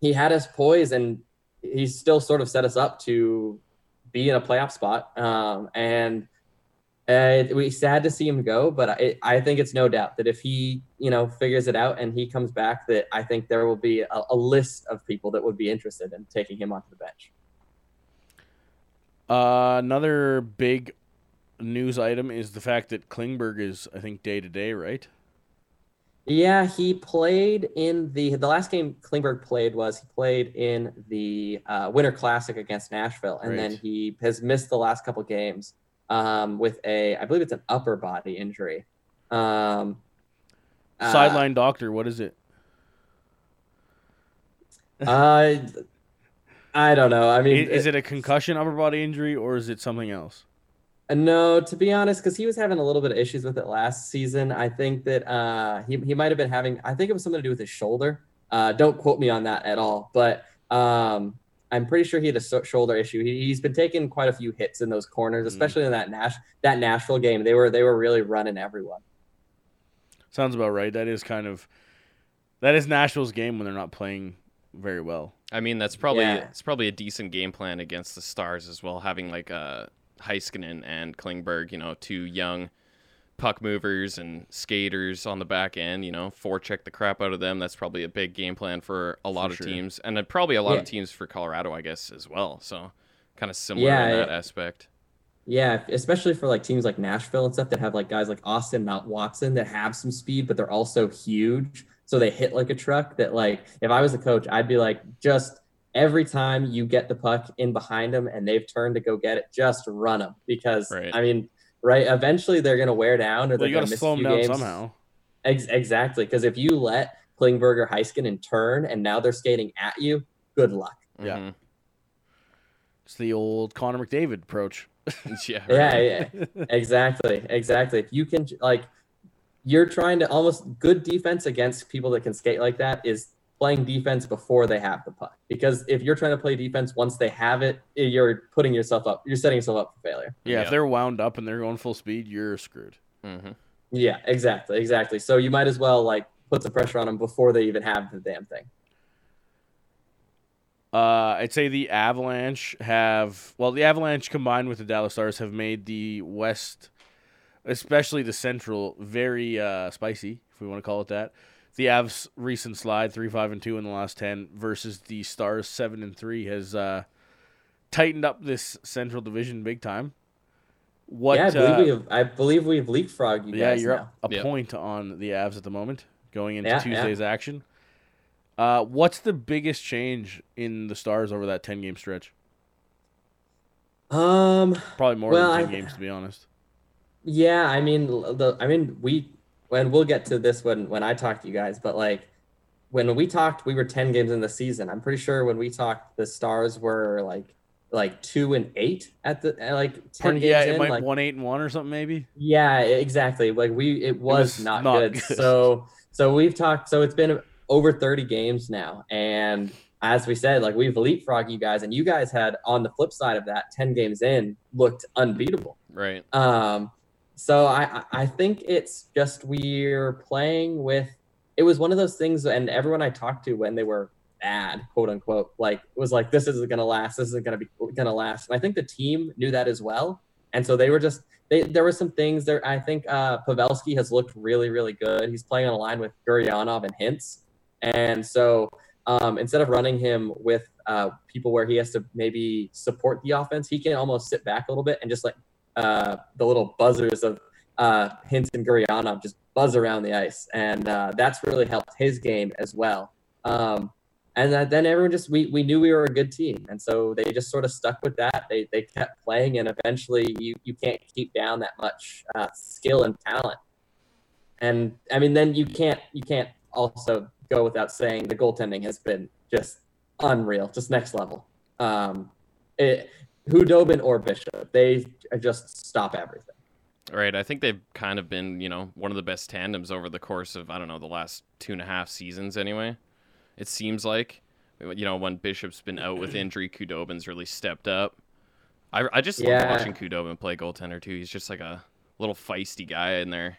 [SPEAKER 3] he had us poised and he's still sort of set us up to be in a playoff spot. Um, and uh, we sad to see him go, but I, I think it's no doubt that if he, you know, figures it out and he comes back, that I think there will be a, a list of people that would be interested in taking him onto the bench.
[SPEAKER 1] Uh, another big news item is the fact that Klingberg is, I think, day to day, right?
[SPEAKER 3] Yeah, he played in the the last game Klingberg played was he played in the uh, Winter Classic against Nashville, and then he has missed the last couple games um, with a I believe it's an upper body injury. Um, Uh,
[SPEAKER 1] Sideline doctor, what is it?
[SPEAKER 3] Uh, I don't know. I
[SPEAKER 1] I-
[SPEAKER 3] mean,
[SPEAKER 1] Is it a concussion upper body injury or is it something else?
[SPEAKER 3] Uh, No, to be honest, because he was having a little bit of issues with it last season. I think that uh, he he might have been having. I think it was something to do with his shoulder. Uh, don't quote me on that at all, but um, I'm pretty sure he had a so- shoulder issue. He, he's been taking quite a few hits in those corners,
[SPEAKER 1] Mm.
[SPEAKER 3] especially in that Nash that Nashville game. They were they were really running everyone.
[SPEAKER 1] Sounds about right. That is kind of that is Nashville's game when they're not playing very well.
[SPEAKER 2] I mean, that's probably
[SPEAKER 3] Yeah.
[SPEAKER 2] it's probably a decent game plan against the Stars as well, having like uh, Heiskanen and Klingberg, you know, two young puck movers and skaters on the back end. You know, forecheck the crap out of them. That's probably a big game plan for a lot
[SPEAKER 1] For
[SPEAKER 2] of
[SPEAKER 1] sure.
[SPEAKER 2] teams, and then probably a lot
[SPEAKER 3] Yeah.
[SPEAKER 2] of teams for Colorado, I guess, as well. So kind of similar
[SPEAKER 3] Yeah,
[SPEAKER 2] in that
[SPEAKER 3] it-
[SPEAKER 2] aspect.
[SPEAKER 3] Yeah, especially for like teams like Nashville and stuff that have like guys like Austin Mount Watson that have some speed, but they're also huge. So they hit like a truck that like if I was a coach, I'd be like, just every time you get the puck in behind them and they've turned to go get it, just run them. Because
[SPEAKER 2] Right.
[SPEAKER 3] I mean, right, eventually they're gonna wear down or
[SPEAKER 1] Well,
[SPEAKER 3] they're gonna miss
[SPEAKER 1] slow
[SPEAKER 3] a
[SPEAKER 1] them
[SPEAKER 3] few
[SPEAKER 1] down
[SPEAKER 3] games.
[SPEAKER 1] somehow.
[SPEAKER 3] Ex- exactly. Because if you let Klingberg or Heiskanen turn and now they're skating at you, good luck.
[SPEAKER 1] Yeah.
[SPEAKER 2] Mhm.
[SPEAKER 1] It's the old Connor McDavid approach.
[SPEAKER 2] yeah,
[SPEAKER 3] Yeah,
[SPEAKER 2] right.
[SPEAKER 3] yeah, exactly, exactly. If you can, like, you're trying to almost good defense against people that can skate like that is playing defense before they have the puck. Because if you're trying to play defense once they have it, you're putting yourself up. You're setting yourself up for failure.
[SPEAKER 1] Yeah,
[SPEAKER 2] Yeah.
[SPEAKER 1] if they're wound up and they're going full speed, you're screwed.
[SPEAKER 2] Mhm.
[SPEAKER 3] Yeah, exactly, exactly. So you might as well like put some pressure on them before they even have the damn thing.
[SPEAKER 1] Uh, I'd say the Avalanche have well, the Avalanche combined with the Dallas Stars have made the West, especially the Central, very uh, spicy, if we want to call it that. The Avs' recent slide, three five and two in the last ten, versus the Stars seven and three, has uh, tightened up this Central Division big time. What?
[SPEAKER 3] yeah, I believe
[SPEAKER 1] uh,
[SPEAKER 3] we have. I believe we've leapfrogged you
[SPEAKER 1] yeah,
[SPEAKER 3] guys
[SPEAKER 1] you're
[SPEAKER 3] now.
[SPEAKER 1] a
[SPEAKER 2] Yep.
[SPEAKER 1] point on the Avs at the moment, going into
[SPEAKER 3] Yeah, yeah.
[SPEAKER 1] Tuesday's action. Uh, what's the biggest change in the Stars over that ten game stretch?
[SPEAKER 3] Um,
[SPEAKER 1] Probably more
[SPEAKER 3] Well,
[SPEAKER 1] than ten
[SPEAKER 3] I-
[SPEAKER 1] games, to be honest.
[SPEAKER 3] Yeah, I mean, the I mean, we when we'll get to this when when I talk to you guys, but like when we talked, we were ten games in the season. I'm pretty sure when we talked, the Stars were like like two and eight at the like ten
[SPEAKER 1] Pretty-
[SPEAKER 3] games
[SPEAKER 1] yeah, it
[SPEAKER 3] in.
[SPEAKER 1] might
[SPEAKER 3] like,
[SPEAKER 1] one eight and one or something maybe.
[SPEAKER 3] yeah, exactly. Like we, it was,
[SPEAKER 1] was
[SPEAKER 3] not,
[SPEAKER 1] not
[SPEAKER 3] good.
[SPEAKER 1] good.
[SPEAKER 3] So so we've talked. So it's been over 30 games now, and as we said, like we've leapfrogged you guys, and you guys had on the flip side of that, 10 games in, looked unbeatable.
[SPEAKER 2] Right.
[SPEAKER 3] Um, so I I think it's just we're playing with. It was one of those things, and everyone I talked to when they were bad, quote unquote, like was like this isn't gonna last. This isn't gonna be gonna last. And I think the team knew that as well, and so they were just. They, there were some things there. I think uh, Pavelski has looked really, really good. He's playing on a line with Gurianov and Hintz, and so um, instead of running him with uh, people where he has to maybe support the offense, he can almost sit back a little bit and just like uh, the little buzzers of uh, Hintz and Gurianov just buzz around the ice, and uh, that's really helped his game as well. Um, and that, then everyone just we, we knew we were a good team, and so they just sort of stuck with that. They they kept playing, and eventually you you can't keep down that much uh, skill and talent. And I mean, then you can't you can't also go without saying the goaltending has been just unreal, just next level. Um, it, Khudobin or Bishop, they just stop everything.
[SPEAKER 2] Right. I think they've kind of been, you know, one of the best tandems over the course of, I don't know, the last two and a half seasons anyway. It seems like, you know, when Bishop's been out with injury, Khudobin's really stepped up. I, I just
[SPEAKER 3] Yeah.
[SPEAKER 2] love watching Khudobin play goaltender too. He's just like a little feisty guy in there.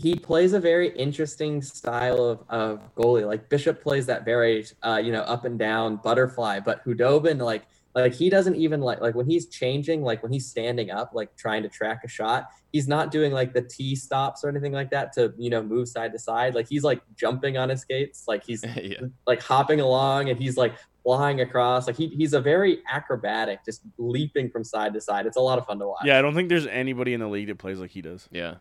[SPEAKER 3] he plays a very interesting style of, of goalie. Like Bishop plays that very uh, you know up and down butterfly, but Khudobin like like he doesn't even like like when he's changing like when he's standing up like trying to track a shot he's not doing like the t stops or anything like that to you know move side to side like he's like jumping on his skates like he's
[SPEAKER 2] yeah.
[SPEAKER 3] like hopping along and he's like flying across like he, he's a very acrobatic just leaping from side to side it's a lot of fun to watch
[SPEAKER 1] Yeah, I don't think there's anybody in the league that plays like he does.
[SPEAKER 2] Yeah.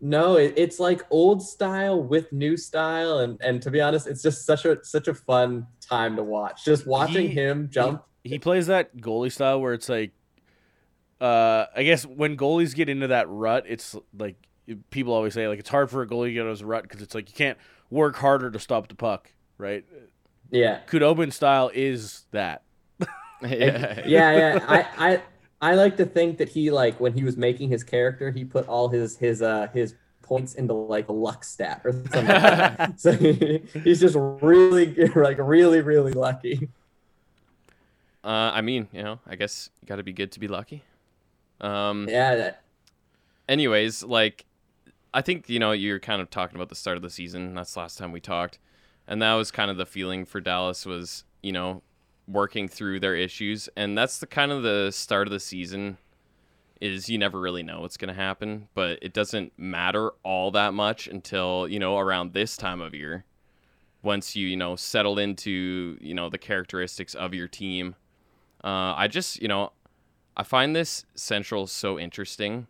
[SPEAKER 3] No, it, it's like old style with new style, and and to be honest, it's just such a such a fun time to watch. Just watching
[SPEAKER 1] He-
[SPEAKER 3] him jump.
[SPEAKER 1] He plays that goalie style where it's like, uh, I guess when goalies get into that rut, it's like people always say like it's hard for a goalie to get out of his rut because it's like you can't work harder to stop the puck, right?
[SPEAKER 3] Yeah.
[SPEAKER 1] Khudobin style is that.
[SPEAKER 2] yeah,
[SPEAKER 3] yeah, yeah. I, I I like to think that he like when he was making his character, he put all his his uh his points into like a luck stat or something. like that. so he, he's just really like really really lucky.
[SPEAKER 2] Uh, I mean, you know, I guess you got to be good to be lucky. Um,
[SPEAKER 3] Yeah. That,
[SPEAKER 2] anyways, like I think you know you're kind of talking about the start of the season. That's the last time we talked, and that was kind of the feeling for Dallas was you know working through their issues, and that's the kind of the start of the season. Is you never really know what's going to happen, but it doesn't matter all that much until you know around this time of year. Once you you know settle into you know the characteristics of your team, uh, I just you know I find this Central so interesting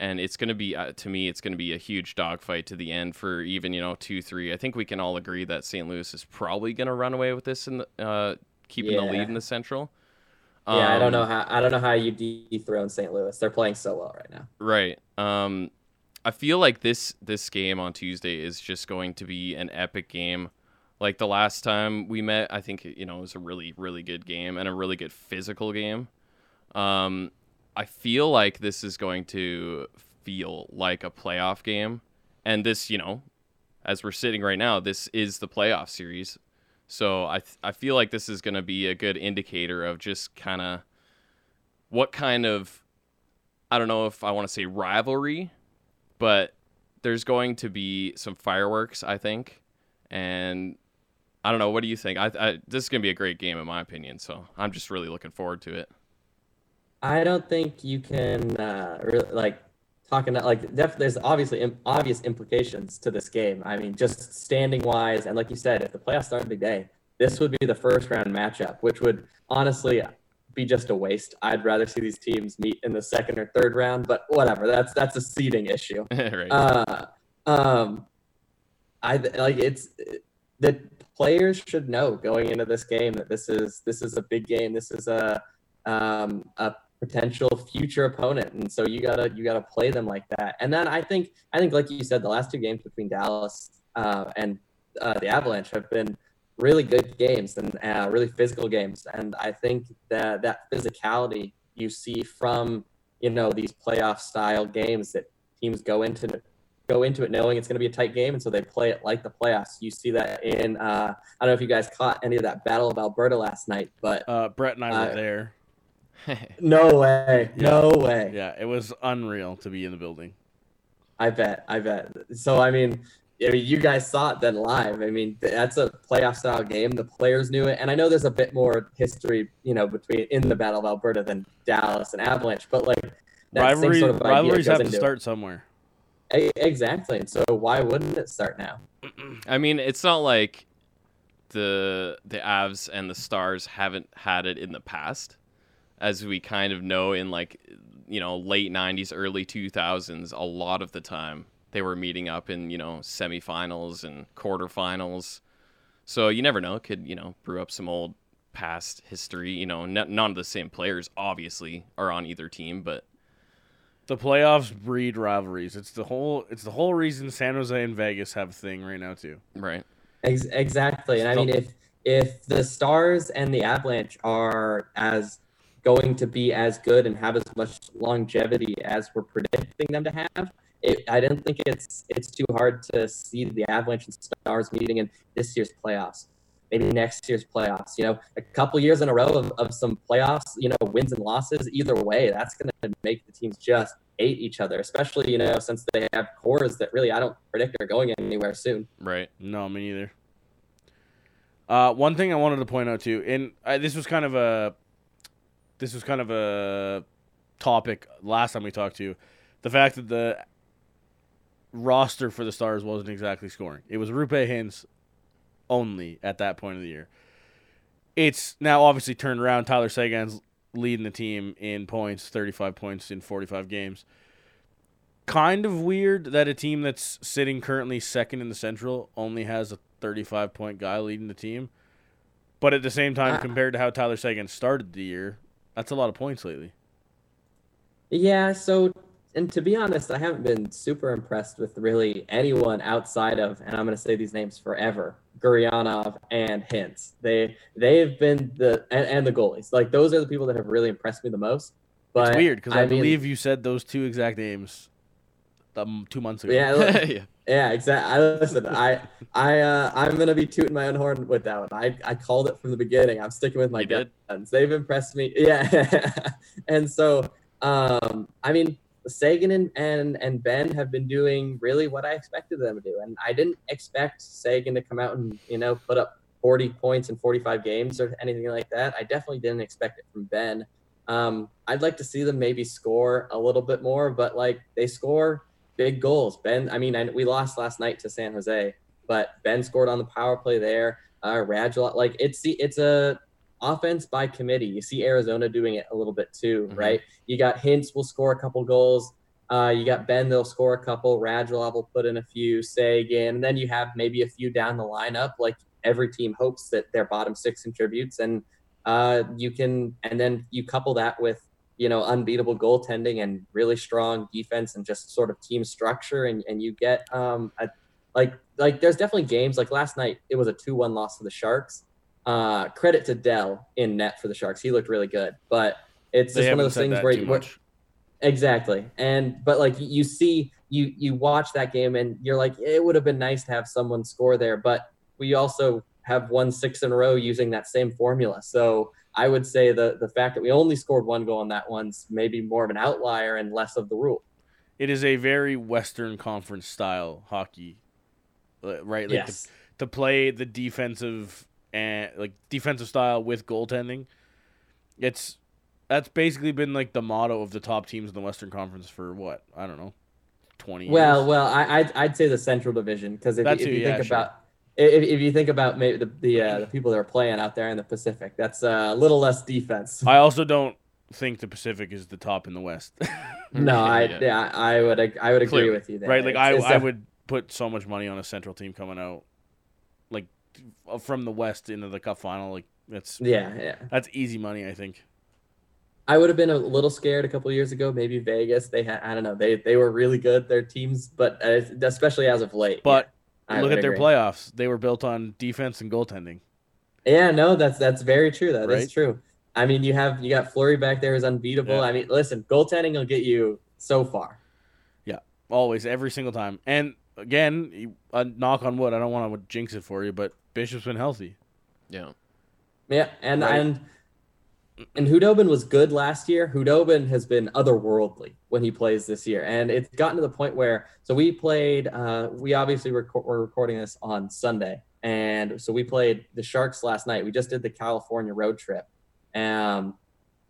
[SPEAKER 2] and it's going to be uh, to me it's going to be a huge dogfight to the end for even you know two three. I think we can all agree that St. Louis is probably going to run away with this and uh, keeping the lead in the Central.
[SPEAKER 3] yeah, I don't know
[SPEAKER 2] Um,
[SPEAKER 3] how I don't know how you dethrone St. Louis. They're playing so well right now.
[SPEAKER 2] Right. Um, I feel like this this game on Tuesday is just going to be an epic game. Like the last time we met, I think you know it was a really really good game and a really good physical game. Um, I feel like this is going to feel like a playoff game, and this you know, as we're sitting right now, this is the playoff series. So I th- I feel like this is going to be a good indicator of just kind of what kind of I don't know if I want to say rivalry, but there's going to be some fireworks, I think, and I don't know. What do you think? I, I this is gonna be a great game in my opinion. So I'm just really looking forward to it.
[SPEAKER 3] I don't think you can uh, really like talking about like def- there's obviously Im- obvious implications to this game. I mean, just standing wise, and like you said, if the playoffs start today, this would be the first round matchup, which would honestly be just a waste. I'd rather see these teams meet in the second or third round, but whatever. That's that's a seeding issue.
[SPEAKER 2] right.
[SPEAKER 3] Uh, um, I like it's the players should know going into this game that this is this is a big game. This is a um, a potential future opponent, and so you gotta you gotta play them like that. And then I think I think like you said, the last two games between Dallas uh, and uh, the Avalanche have been really good games and uh, really physical games. And I think that that physicality you see from you know these playoff style games that teams go into go into it knowing it's going to be a tight game, and so they play it like the playoffs. You see that in uh, I don't know if you guys caught any of that Battle of Alberta last night, but
[SPEAKER 1] Uh, Brett and I were
[SPEAKER 3] Uh,
[SPEAKER 1] there.
[SPEAKER 3] no way, no way.
[SPEAKER 1] Yeah, it was unreal to be in the building.
[SPEAKER 3] I bet, I bet. So I mean, I mean, you guys saw it then live. I mean, that's a playoff style game. The players knew it, and I know there's a bit more history, you know, between in the Battle of Alberta than Dallas and Avalanche, but like that same
[SPEAKER 1] Rivalry,
[SPEAKER 3] sort of
[SPEAKER 1] rivalries have to
[SPEAKER 3] into it.
[SPEAKER 1] start somewhere.
[SPEAKER 3] Exactly. So why wouldn't it start now?
[SPEAKER 2] I mean, it's not like the the Avs and the Stars haven't had it in the past, as we kind of know in like you know late '90s, early 2000s. A lot of the time, they were meeting up in you know semifinals and quarterfinals. So you never know. Could you know brew up some old past history. You know, n- none of the same players obviously are on either team, but
[SPEAKER 1] The playoffs breed rivalries. It's the whole. It's the whole reason San Jose and Vegas have a thing right now too.
[SPEAKER 2] right.
[SPEAKER 3] Ex- exactly. And I mean, if if the Stars and the Avalanche are as going to be as good and have as much longevity as we're predicting them to have, it, I don't think it's it's too hard to see the Avalanche and Stars meeting in this year's playoffs. Maybe next year's playoffs. You know, a couple years in a row of, of some playoffs. You know, wins and losses. Either way, that's going to make the teams just hate each other. Especially you know since they have cores that really I don't predict are going anywhere soon.
[SPEAKER 2] Right.
[SPEAKER 1] No, me neither. Uh, one thing I wanted to point out too, and uh, this was kind of a, this was kind of a topic last time we talked to you, the fact that the roster for the Stars wasn't exactly scoring. It was Roope Hintz only at that point of the year. It's now obviously turned around. Tyler Seguin's leading the team in points, 35 points in 45 games. Kind of weird that a team that's sitting currently second in the Central only has a 35 point guy leading the team. But at the same time,
[SPEAKER 3] Ah.
[SPEAKER 1] compared to how Tyler Seguin started the year, that's a lot of points lately.
[SPEAKER 3] Yeah, so and to be honest, I haven't been super impressed with really anyone outside of, and I'm going to say these names forever, Gurianov and Hintz. They they've been the and, and, the goalies. Like those are the people that have really impressed me the most. But
[SPEAKER 1] it's weird because I, I mean, believe you said those two exact names um, two months ago.
[SPEAKER 3] Yeah, yeah, yeah, exactly. I listen. I I uh, I'm gonna be tooting my own horn with that one. I, I called it from the beginning. I'm sticking with my guns. They've impressed me. Yeah, and so um, I mean Seguin and, and and Benn have been doing really what I expected them to do, and I didn't expect Seguin to come out and you know put up 40 points in 45 games or anything like that. I definitely didn't expect it from Benn. Um, I'd like to see them maybe score a little bit more, but like they score big goals. Benn, I mean, I, we lost last night to San Jose, but Benn scored on the power play there. Uh, Radulov, like it's it's a offense by committee. You see Arizona doing it a little bit too, mm-hmm. right? You got Hintz will score a couple goals. Uh, you got Benn, they'll score a couple. Radulov will put in a few, Seguin, and then you have maybe a few down the lineup. Like every team hopes that their bottom six contributes, and uh, you can, and then you couple that with you know unbeatable goaltending and really strong defense and just sort of team structure, and and you get um a, like like there's definitely games like last night it was a two one loss to the Sharks uh, credit to Dell in net for the Sharks. He looked really good, but it's just one of those things where, where exactly. And but like you see, you you watch that game and you're like, it would have been nice to have someone score there, but we also have won six in a row using that same formula. So I would say the the fact that we only scored one goal on that one's maybe more of an outlier and less of the rule.
[SPEAKER 1] It is a very Western Conference style hockey, uh, right? Like yes. to, to play the defensive and like defensive style with goaltending. It's that's basically been like the motto of the top teams in the Western Conference for what I don't know, twenty.
[SPEAKER 3] Well, well, I I'd, I'd, say the Central Division because if, if, you yeah, think sure. about if, if you think about maybe the the, uh, the people that are playing out there in the Pacific, that's a little less defense.
[SPEAKER 1] I also don't think the Pacific is the top in the West.
[SPEAKER 3] no, I yeah, I would I would agree Clearly. with you there.
[SPEAKER 1] Right, like it's, I it's I would put so much money on a Central team coming out from the West into the Cup final. Like that's
[SPEAKER 3] yeah, yeah.
[SPEAKER 1] That's easy money, I think.
[SPEAKER 3] I would have been a little scared a couple years ago. Maybe Vegas. They had I don't know. They they were really good. Their teams, but uh, especially as of late.
[SPEAKER 1] But yeah, look at their playoffs. They were built on defense and goaltending.
[SPEAKER 3] Yeah, no, that's that's very true. That right? is true. I mean, you have you got Fleury back there is unbeatable. Yeah. I mean, listen, goaltending will get you so far.
[SPEAKER 1] Yeah, always, every single time. And again, a knock on wood. I don't want to jinx it for you, but Bishop's been healthy.
[SPEAKER 2] Yeah.
[SPEAKER 3] Yeah, and right. and and Khudobin was good last year. Khudobin has been otherworldly when he plays this year, and it's gotten to the point where so we played. Uh, we obviously rec- we're recording this on Sunday, and so we played the Sharks last night. We just did the California road trip, um,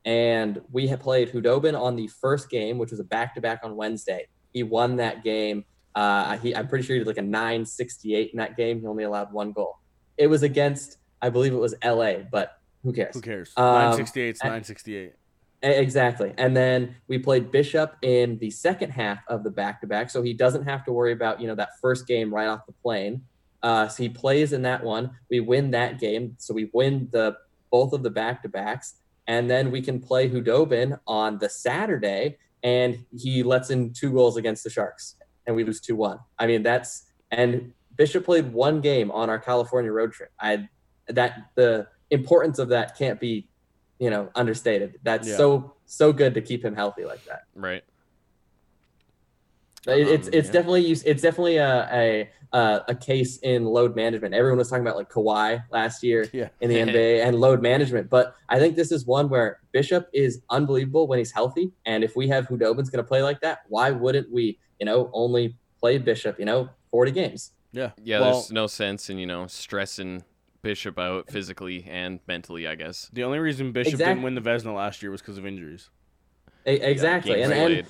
[SPEAKER 3] and we had played Khudobin on the first game, which was a back to back on Wednesday. He won that game. Uh, he, I'm pretty sure he did like a 968 in that game. He only allowed one goal. It was against, I believe it was LA, but who cares?
[SPEAKER 1] Who cares? Um, 968 is 968.
[SPEAKER 3] Exactly. And then we played Bishop in the second half of the back to back. So he doesn't have to worry about, you know, that first game right off the plane. Uh, so he plays in that one. We win that game. So we win the both of the back to backs. And then we can play Khudobin on the Saturday. And he lets in two goals against the Sharks. And we lose 2 1. I mean, that's, and Bishop played one game on our California road trip. I that the importance of that can't be, you know, understated. That's yeah. so so good to keep him healthy like that.
[SPEAKER 2] Right.
[SPEAKER 3] Um, it's it's yeah. definitely it's definitely a, a a case in load management. Everyone was talking about like Kawhi last year yeah. in the NBA and load management, but I think this is one where Bishop is unbelievable when he's healthy. And if we have Khudobin's going to play like that, why wouldn't we? You know, only play Bishop. You know, forty games.
[SPEAKER 1] Yeah.
[SPEAKER 2] Yeah, well, there's no sense in, you know, stressing Bishop out physically and mentally, I guess.
[SPEAKER 1] The only reason Bishop exactly. didn't win the Vezina last year was because of injuries.
[SPEAKER 3] A- exactly. Yeah, and, and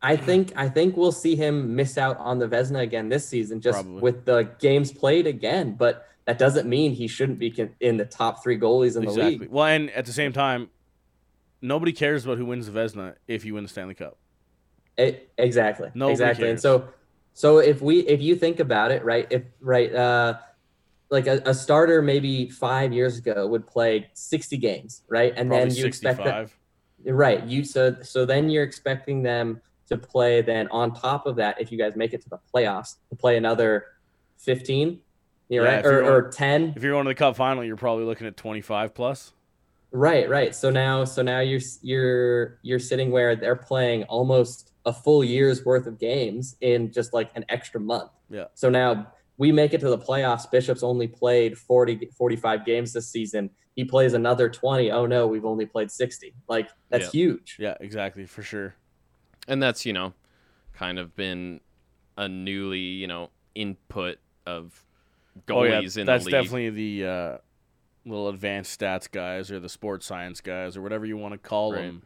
[SPEAKER 3] I think I think we'll see him miss out on the Vezina again this season just Probably. with the games played again, but that doesn't mean he shouldn't be in the top 3 goalies in exactly. the league.
[SPEAKER 1] Well, and at the same time, nobody cares about who wins the Vezina if you win the Stanley Cup.
[SPEAKER 3] It, exactly. Nobody exactly. Cares. And so so if we if you think about it, right, if right uh like a, a starter maybe five years ago would play 60 games, right? And Probably then you 65. expect that right. You so so then you're expecting them to play then on top of that if you guys make it to the playoffs to play another 15 you know,
[SPEAKER 1] Yeah,
[SPEAKER 3] right? or, or 10
[SPEAKER 1] If you're going to the cup final, you're probably looking at 25 plus.
[SPEAKER 3] right right so now so now you're you're you're sitting where they're playing almost a full year's worth of games in just like an extra month
[SPEAKER 1] Yeah.
[SPEAKER 3] so now we make it to the playoffs bishop's only played 40 45 games this season he plays another 20 oh no we've only played 60 like that's
[SPEAKER 2] Yeah.
[SPEAKER 3] huge
[SPEAKER 1] Yeah, exactly, for sure.
[SPEAKER 2] and that's you know kind of been a newly you know input of goalies
[SPEAKER 1] oh yeah,
[SPEAKER 2] in
[SPEAKER 1] that's
[SPEAKER 2] the league.
[SPEAKER 1] That's definitely the uh, little advanced stats guys or the sports science guys or whatever you want to call
[SPEAKER 2] Right.
[SPEAKER 1] them.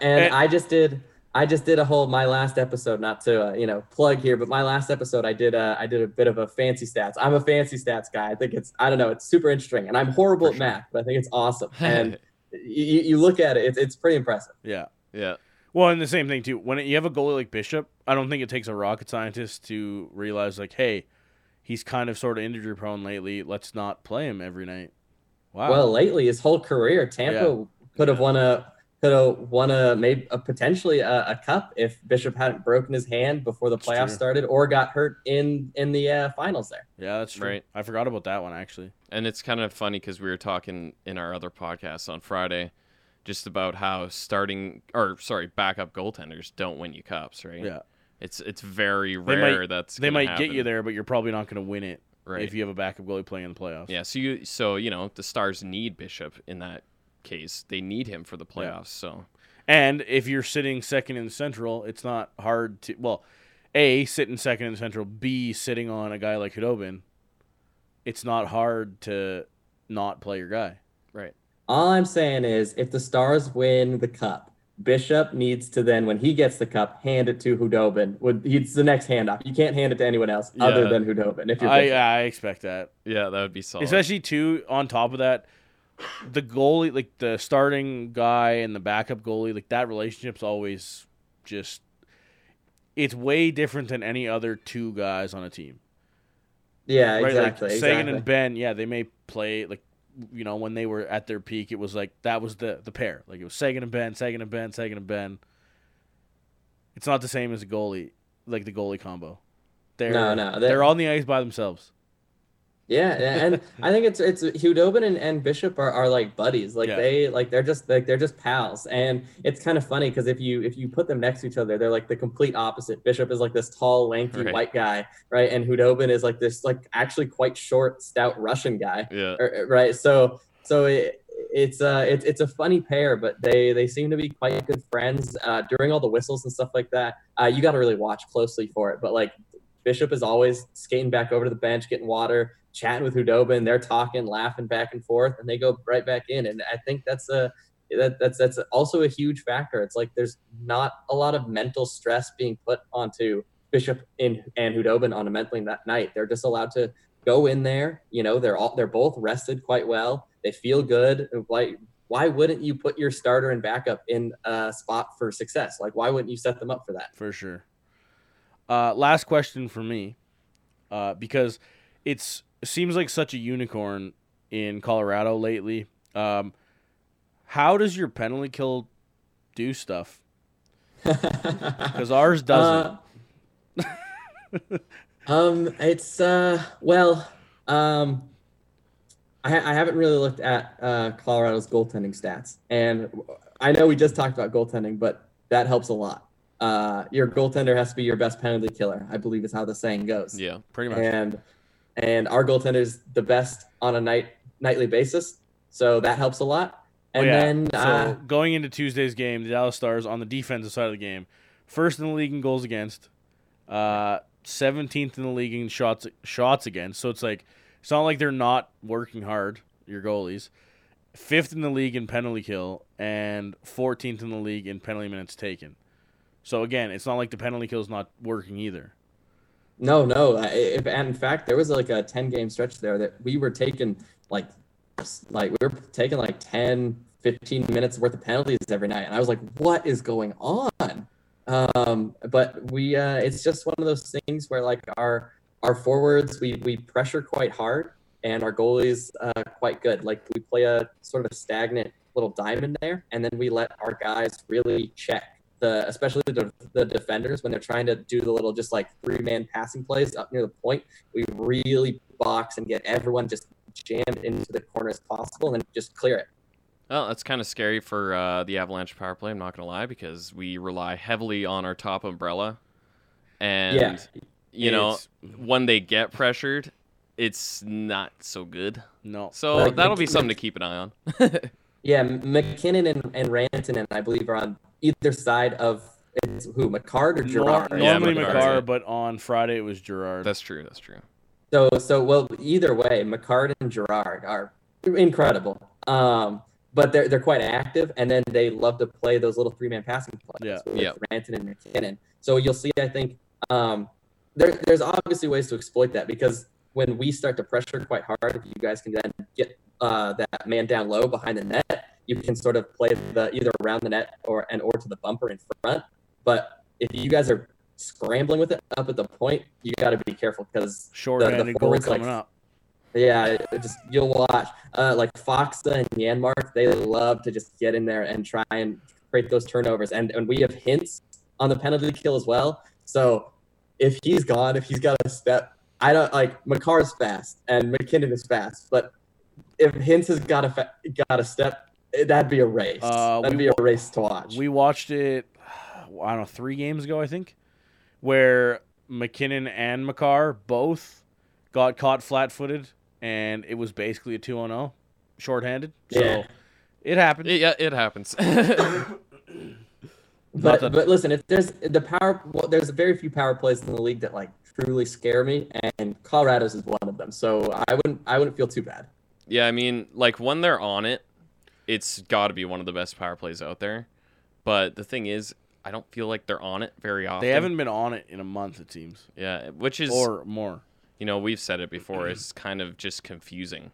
[SPEAKER 3] and
[SPEAKER 1] And-
[SPEAKER 3] I just did I just did a whole my last episode not to uh, you know plug here but my last episode I did uh, I did a bit of a fancy stats I'm a fancy stats guy I think it's I don't know it's super interesting and I'm horrible
[SPEAKER 2] For
[SPEAKER 3] at math but I think it's awesome and you, you look at it it's, it's pretty impressive
[SPEAKER 1] Yeah.
[SPEAKER 2] yeah
[SPEAKER 1] Well, and the same thing too. When you have a goalie like Bishop, I don't think it takes a rocket scientist to realize like, hey, he's kind of sort of injury prone lately. Let's not play him every night. Wow.
[SPEAKER 3] well lately his whole career Tampa could have won a could have won a maybe a potentially a, a cup if Bishop hadn't broken his hand before the
[SPEAKER 1] That's
[SPEAKER 3] playoffs
[SPEAKER 1] true.
[SPEAKER 3] started or got hurt in in the uh, finals there
[SPEAKER 1] yeah, that's true.
[SPEAKER 2] Right.
[SPEAKER 1] I forgot about that one actually.
[SPEAKER 2] and it's kind of funny because we were talking in our other podcast on Friday just about how starting or sorry backup goaltenders don't win you cups right
[SPEAKER 1] Yeah.
[SPEAKER 2] it's it's very
[SPEAKER 1] They
[SPEAKER 2] rare
[SPEAKER 1] might-
[SPEAKER 2] that's
[SPEAKER 1] They
[SPEAKER 2] gonna
[SPEAKER 1] might get you there, but you're probably not going to win it
[SPEAKER 2] right
[SPEAKER 1] if you have a backup goalie playing in the playoffs.
[SPEAKER 2] yeah so you so you know the stars need bishop in that case they need him for the
[SPEAKER 1] Yeah.
[SPEAKER 2] playoffs so
[SPEAKER 1] And if you're sitting second in the Central, it's not hard to well, A, sitting second in the Central, B, sitting on a guy like Khudobin, it's not hard to not play your guy.
[SPEAKER 2] right
[SPEAKER 3] All I'm saying is, if the Stars win the cup, Bishop needs to then, when he gets the cup, hand it to Khudobin. Would he's the next handoff? You can't hand it to anyone else other than Khudobin. If you're
[SPEAKER 1] I I expect that.
[SPEAKER 2] yeah that would be solid
[SPEAKER 1] Especially too on top of that, the goalie like the starting guy and the backup goalie, like that relationship's always just it's way different than any other two guys on a team.
[SPEAKER 3] yeah,
[SPEAKER 1] right?
[SPEAKER 3] exactly.
[SPEAKER 1] Like Seguin
[SPEAKER 3] exactly.
[SPEAKER 1] and Benn, yeah, they may play like you know when they were at their peak. It was like that was the the pair. Like it was Seguin and Benn, Seguin and Benn, Seguin and Ben. It's not the same as a goalie, like the goalie combo. They're
[SPEAKER 3] No, no,
[SPEAKER 1] they're,
[SPEAKER 3] they're-
[SPEAKER 1] on the ice by themselves.
[SPEAKER 3] Yeah, and I think it's it's Khudobin and, and Bishop are, are like buddies. Like
[SPEAKER 1] Yeah.
[SPEAKER 3] they like they're just like they're just pals. And it's kind of funny because if you if you put them next to each other, they're like the complete opposite. Bishop is like this tall, lanky
[SPEAKER 2] Right.
[SPEAKER 3] white guy, right? And Khudobin is like this like actually quite short, stout Russian guy.
[SPEAKER 2] yeah
[SPEAKER 3] right so so it, it's uh it's it's a funny pair but they they seem to be quite good friends uh during all the whistles and stuff like that uh you got to really watch closely for it but like bishop is always skating back over to the bench getting water chatting with Khudobin they're talking laughing back and forth and they go right back in and i think that's a that, that's that's also a huge factor it's like there's not a lot of mental stress being put onto bishop in and Khudobin on a mentally that night they're just allowed to go in there. You know, they're all they're both rested quite well. They feel good. Like, why wouldn't you put your starter and backup in a spot for success? Like, why wouldn't you set them up for that?
[SPEAKER 1] for sure. Uh, last question for me, uh, because it's it seems like such a unicorn in Colorado lately. Um, how does your penalty kill do stuff? Because ours doesn't.
[SPEAKER 3] Uh, um, it's uh, well, um, I, I haven't really looked at uh, Colorado's goaltending stats, and I know we just talked about goaltending, but that helps a lot. Uh, your goaltender has to be your best penalty killer, I believe is how the saying goes.
[SPEAKER 2] yeah
[SPEAKER 1] Pretty much.
[SPEAKER 3] and and our goaltender is the best on a night nightly basis, so that helps a lot. And
[SPEAKER 1] Oh, yeah.
[SPEAKER 3] then
[SPEAKER 1] so
[SPEAKER 3] uh,
[SPEAKER 1] going into Tuesday's game, the Dallas Stars on the defensive side of the game, first in the league in goals against, uh, 17th in the league in shots shots against. So it's like it's not like they're not working hard. Your goalies, fifth in the league in penalty kill and 14th in the league in penalty minutes taken. So again, it's not like the penalty kill is not working either.
[SPEAKER 3] No, no. If, and in fact, there was like a ten game stretch there that we were taking like like we were taking like 10, 15 minutes worth of penalties every night, and I was like, what is going on? Um, but we uh, it's just one of those things where like our our forwards we we pressure quite hard and our goalies uh, quite good. Like we play a sort of stagnant little diamond there, and then we let our guys really check the especially the, the defenders when they're trying to do the little just like three man passing plays up near the point. We really box and get everyone just jammed into the corner as possible and then just clear it.
[SPEAKER 2] Well, that's kind of scary for uh, the Avalanche power play. I'm not gonna lie because we rely heavily on our top umbrella, and
[SPEAKER 3] yeah,
[SPEAKER 2] you know
[SPEAKER 1] It's-
[SPEAKER 2] when they get pressured, it's not so good.
[SPEAKER 1] no.
[SPEAKER 2] So
[SPEAKER 3] Like,
[SPEAKER 2] that'll be something to keep an eye on.
[SPEAKER 3] yeah. MacKinnon and, and Rantanen, I believe, are on either side of it's who Makar or
[SPEAKER 1] Nor-
[SPEAKER 3] Girard.
[SPEAKER 2] Yeah,
[SPEAKER 1] normally
[SPEAKER 2] Makar,
[SPEAKER 1] Makar,
[SPEAKER 2] yeah.
[SPEAKER 1] but on Friday it was Girard.
[SPEAKER 2] that's true. That's true.
[SPEAKER 3] So so well either way, Makar and Girard are incredible. Um, but they're they're quite active, and then they love to play those little three man passing plays
[SPEAKER 1] Yeah.
[SPEAKER 3] with
[SPEAKER 2] Yep.
[SPEAKER 3] Ranton and MacKinnon. So you'll see, I think, um, there there's obviously ways to exploit that because when we start to pressure quite hard, if you guys can then get uh, that man down low behind the net, you can sort of play the either around the net or and or to the bumper in front. But if you guys are scrambling with it up at the point, you got to be careful because
[SPEAKER 1] Short-handed goal
[SPEAKER 3] forwards,
[SPEAKER 1] coming
[SPEAKER 3] like,
[SPEAKER 1] up.
[SPEAKER 3] yeah, just you'll watch. Uh, like Faksa and Janmark, they love to just get in there and try and create those turnovers. And and we have Hintz on the penalty kill as well. So if he's gone, if he's got a step, I don't like Makar's fast and MacKinnon is fast, but if Hintz has got a fa- got a step, that'd be a race.
[SPEAKER 1] Uh,
[SPEAKER 3] that'd be a race to watch.
[SPEAKER 1] We watched it, I don't know, three games ago, I think, where MacKinnon and Makar both got caught flat footed, and it was basically a 2 on 0, shorthanded. So
[SPEAKER 3] Yeah.
[SPEAKER 1] it happened.
[SPEAKER 2] Yeah, it happens.
[SPEAKER 3] But
[SPEAKER 1] that-
[SPEAKER 3] but listen, if there's the power, well, there's very few power plays in the league that like truly scare me, and Colorado's is one of them. So I wouldn't I wouldn't feel too bad.
[SPEAKER 2] yeah, I mean, like when they're on it, it's got to be one of the best power plays out there. But the thing is, I don't feel like they're on it very often.
[SPEAKER 1] they haven't been on it in a month, it seems,
[SPEAKER 2] Yeah, which is
[SPEAKER 1] or more.
[SPEAKER 2] you know we've said it before. It's kind of just confusing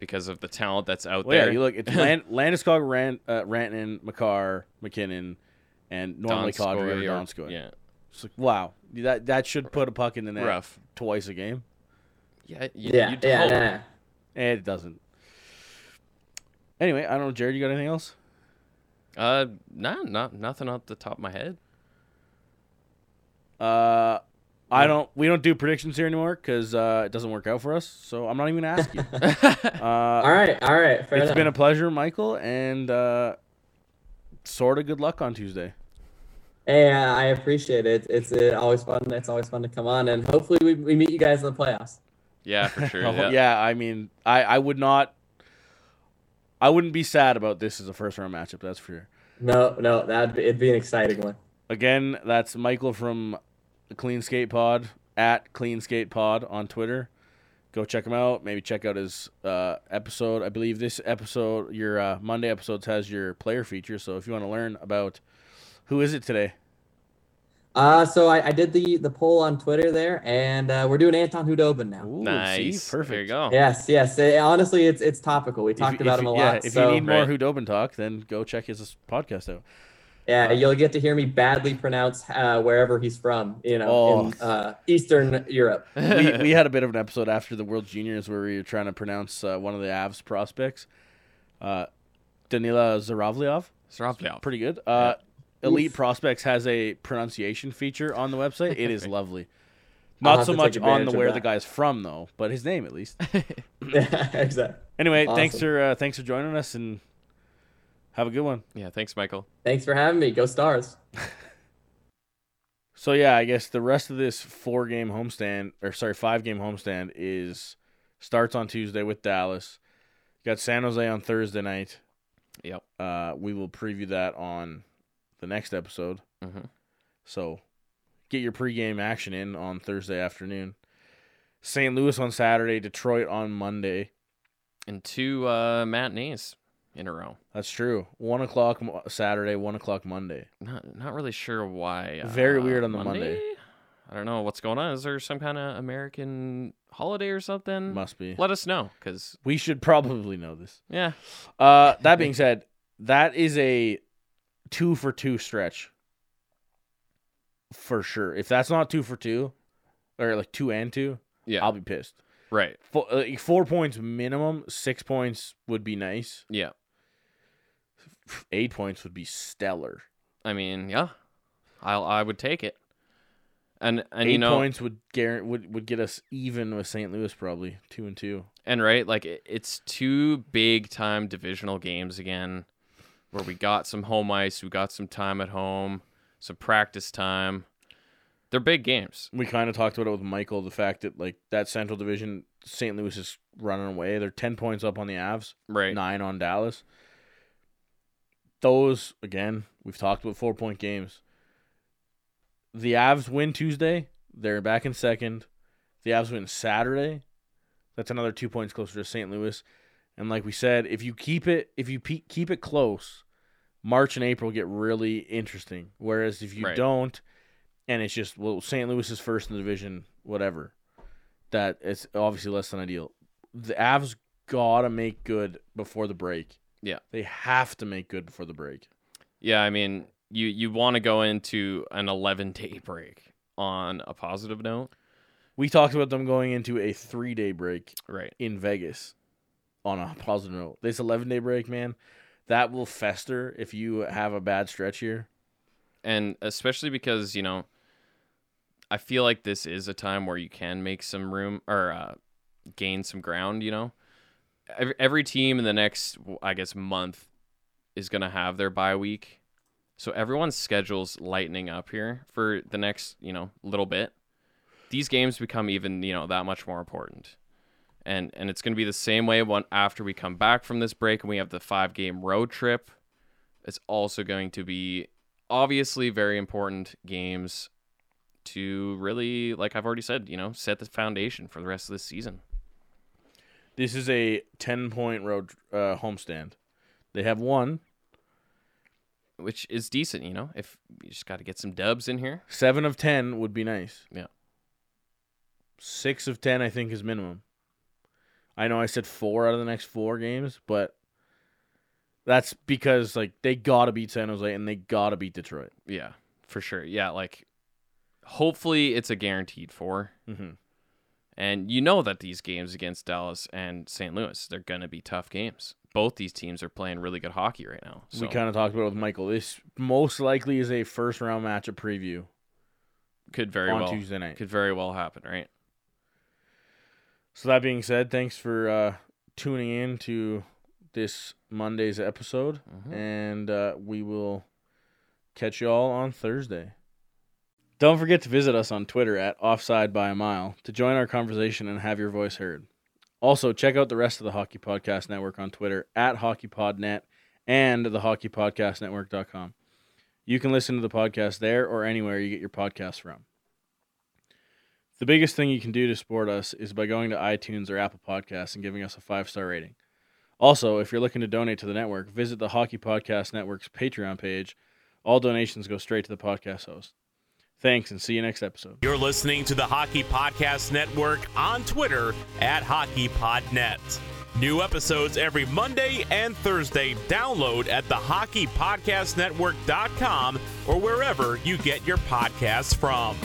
[SPEAKER 2] because of the talent that's out
[SPEAKER 1] Well, yeah,
[SPEAKER 2] there.
[SPEAKER 1] you look, it's Land, Landeskog, Rant, uh, Rantanen, Makar, MacKinnon, and normally Kadri or
[SPEAKER 2] Donskoy. Yeah,
[SPEAKER 1] It's like, wow, that that should put a puck in the net
[SPEAKER 2] rough.
[SPEAKER 1] twice a game.
[SPEAKER 2] Yeah, you,
[SPEAKER 3] Yeah,
[SPEAKER 2] you'd
[SPEAKER 3] yeah,
[SPEAKER 2] hope.
[SPEAKER 3] nah.
[SPEAKER 1] And it doesn't. Anyway, I don't know, Jared. You got anything else?
[SPEAKER 2] Uh, nah, not nothing off the top of my head.
[SPEAKER 1] Uh, I don't. We don't do predictions here anymore because uh, it doesn't work out for us. So I'm not even gonna ask you. uh,
[SPEAKER 3] All right, all right, fair
[SPEAKER 1] it's
[SPEAKER 3] enough.
[SPEAKER 1] been a pleasure, Michael, and uh, sort of good luck on Tuesday.
[SPEAKER 3] Hey, uh, I appreciate it. It's uh, always fun. It's always fun to come on, and hopefully we, we meet you guys in the playoffs.
[SPEAKER 2] yeah, for sure. Yeah.
[SPEAKER 1] yeah, I mean, I I would not. I wouldn't be sad about this as a first round matchup. That's for sure.
[SPEAKER 3] No, no, that'd be, it'd be an exciting one.
[SPEAKER 1] Again, that's Michael from Clean Skate Pod at Clean Skate Pod on Twitter. Go check him out. Maybe check out his uh, episode. I believe this episode, your uh, Monday episodes, has your player feature. So if you want to learn about who is it today,
[SPEAKER 3] Uh, so I, I did the the poll on Twitter there, and uh, we're doing Anton Khudobin now.
[SPEAKER 1] Ooh,
[SPEAKER 2] Nice.
[SPEAKER 1] see? perfect.
[SPEAKER 2] There you go.
[SPEAKER 3] Yes, yes. uh, honestly, it's it's topical. We
[SPEAKER 1] If
[SPEAKER 3] talked
[SPEAKER 1] you-
[SPEAKER 3] about
[SPEAKER 1] if
[SPEAKER 3] him a
[SPEAKER 1] you-
[SPEAKER 3] lot.
[SPEAKER 1] Yeah, if
[SPEAKER 3] so,
[SPEAKER 1] you need more
[SPEAKER 2] Right.
[SPEAKER 1] Khudobin talk, then go check his podcast out.
[SPEAKER 3] yeah, you'll get to hear me badly pronounce uh, wherever he's from. You know, in
[SPEAKER 1] Oh.
[SPEAKER 3] uh, Eastern Europe.
[SPEAKER 1] we, we had a bit of an episode after the World Juniors where we were trying to pronounce uh, one of the Avs prospects, uh, Danila Zaravlyov.
[SPEAKER 2] Sravlyov.
[SPEAKER 1] Pretty good. Uh, Elite
[SPEAKER 3] Oof.
[SPEAKER 1] Prospects has a pronunciation feature on the website. It is lovely. Not so much on the
[SPEAKER 3] of
[SPEAKER 1] where the
[SPEAKER 3] that.
[SPEAKER 1] guy's from though, but his name at least.
[SPEAKER 3] yeah, exactly.
[SPEAKER 1] Anyway, thanks for uh, thanks for joining us and have a good one.
[SPEAKER 2] Yeah, thanks, Michael.
[SPEAKER 3] Thanks for having me. Go Stars.
[SPEAKER 1] So yeah, I guess the rest of this four game homestand or sorry, five game homestand is starts on Tuesday with Dallas. Got San Jose on Thursday night.
[SPEAKER 2] Yep.
[SPEAKER 1] Uh, we will preview that on the next episode.
[SPEAKER 2] hmm
[SPEAKER 1] So get your pregame action in on Thursday afternoon. St. Louis on Saturday, Detroit on Monday.
[SPEAKER 2] And two uh, matinees in a row.
[SPEAKER 1] That's true. One o'clock Saturday, one o'clock Monday.
[SPEAKER 2] Not not really sure why.
[SPEAKER 1] Very
[SPEAKER 2] uh,
[SPEAKER 1] weird on the Monday.
[SPEAKER 2] I don't know what's going on. Is there some kind of American holiday or something?
[SPEAKER 1] Must be.
[SPEAKER 2] Let us know, cause
[SPEAKER 1] We should probably know this.
[SPEAKER 2] yeah,
[SPEAKER 1] Uh, that being said, that is a two for two stretch for sure. If that's not two for two, or like two and two,
[SPEAKER 2] yeah,
[SPEAKER 1] I'll be pissed.
[SPEAKER 2] right,
[SPEAKER 1] Four, uh, like four points minimum. Six points would be nice.
[SPEAKER 2] yeah.
[SPEAKER 1] Eight points would be stellar.
[SPEAKER 2] I mean, yeah, I I would take it. And and
[SPEAKER 1] Eight
[SPEAKER 2] you know
[SPEAKER 1] points would guarantee would, would get us even with St. Louis probably two and two.
[SPEAKER 2] and right like it, it's two big time divisional games again where we got some home ice, we got some time at home, some practice time. They're big games.
[SPEAKER 1] We kind of talked about it with Michael, the fact that like that Central Division, St. Louis is running away. They're ten points up on the Avs,
[SPEAKER 2] Right.
[SPEAKER 1] nine on Dallas. Those again, we've talked about four point games. The Avs win Tuesday, they're back in second. The Avs win Saturday, that's another two points closer to St. Louis. And like we said, if you keep it, if you pe- keep it close, March and April get really interesting. Whereas if you
[SPEAKER 2] Right.
[SPEAKER 1] don't, and it's just well, St. Louis is first in the division, whatever. That it's obviously less than ideal. The Avs gotta make good before the break.
[SPEAKER 2] Yeah.
[SPEAKER 1] they have to make good before the break.
[SPEAKER 2] Yeah, I mean, you you want to go into an 11 day break on a positive note.
[SPEAKER 1] We talked about them going into a three day break
[SPEAKER 2] Right.
[SPEAKER 1] in Vegas. On a positive note, this eleven day break, man, that will fester if you have a bad stretch here.
[SPEAKER 2] and especially because you know i feel like this is a time where you can make some room or uh, gain some ground you know? Every, every team in the next i guess month is going to have their bye week. So everyone's schedules lightening up here for the next you know little bit. These games become even you know that much more important and and it's going to be the same way one after we come back from this break and we have the five game road trip it's also going to be obviously very important games to really like I've already said, you know, set the foundation for the rest of this season.
[SPEAKER 1] This is a ten point road uh, homestand. They have one.
[SPEAKER 2] Which is decent, you know. If you just got to get some dubs in here.
[SPEAKER 1] Seven of ten would be nice.
[SPEAKER 2] Yeah.
[SPEAKER 1] Six of ten, I think, is minimum. I know I said four out of the next four games, but that's because like they gotta beat San Jose and they gotta beat Detroit.
[SPEAKER 2] Yeah, for sure. Yeah, like hopefully it's a guaranteed 4.
[SPEAKER 1] Mm-hmm.
[SPEAKER 2] And you know that these games against Dallas and St. Louis, they're going to be tough games. Both these teams are playing really good hockey right now. So
[SPEAKER 1] We kind of talked about it with Michael. This most likely is a first round matchup preview
[SPEAKER 2] could very
[SPEAKER 1] on
[SPEAKER 2] well
[SPEAKER 1] Tuesday night.
[SPEAKER 2] could very well happen, right?
[SPEAKER 1] So that being said, thanks for uh, tuning in to this Monday's episode,
[SPEAKER 2] Mhm.
[SPEAKER 1] and uh, we will catch you all on Thursday. Don't forget to visit us on Twitter at Offside by a Mile to join our conversation and have your voice heard. Also, check out the rest of the Hockey Podcast Network on Twitter at HockeyPodNet and the HockeyPodcastNetwork.com. You can listen to the podcast there or anywhere you get your podcasts from. The biggest thing you can do to support us is by going to iTunes or Apple Podcasts and giving us a five star rating. Also, if you're looking to donate to the network, visit the Hockey Podcast Network's Patreon page. All donations go straight to the podcast host. Thanks, and see you next episode.
[SPEAKER 4] You're listening to the Hockey Podcast Network on Twitter at HockeyPodNet. New episodes every Monday and Thursday. Download at the HockeyPodcastNetwork.com or wherever you get your podcasts from.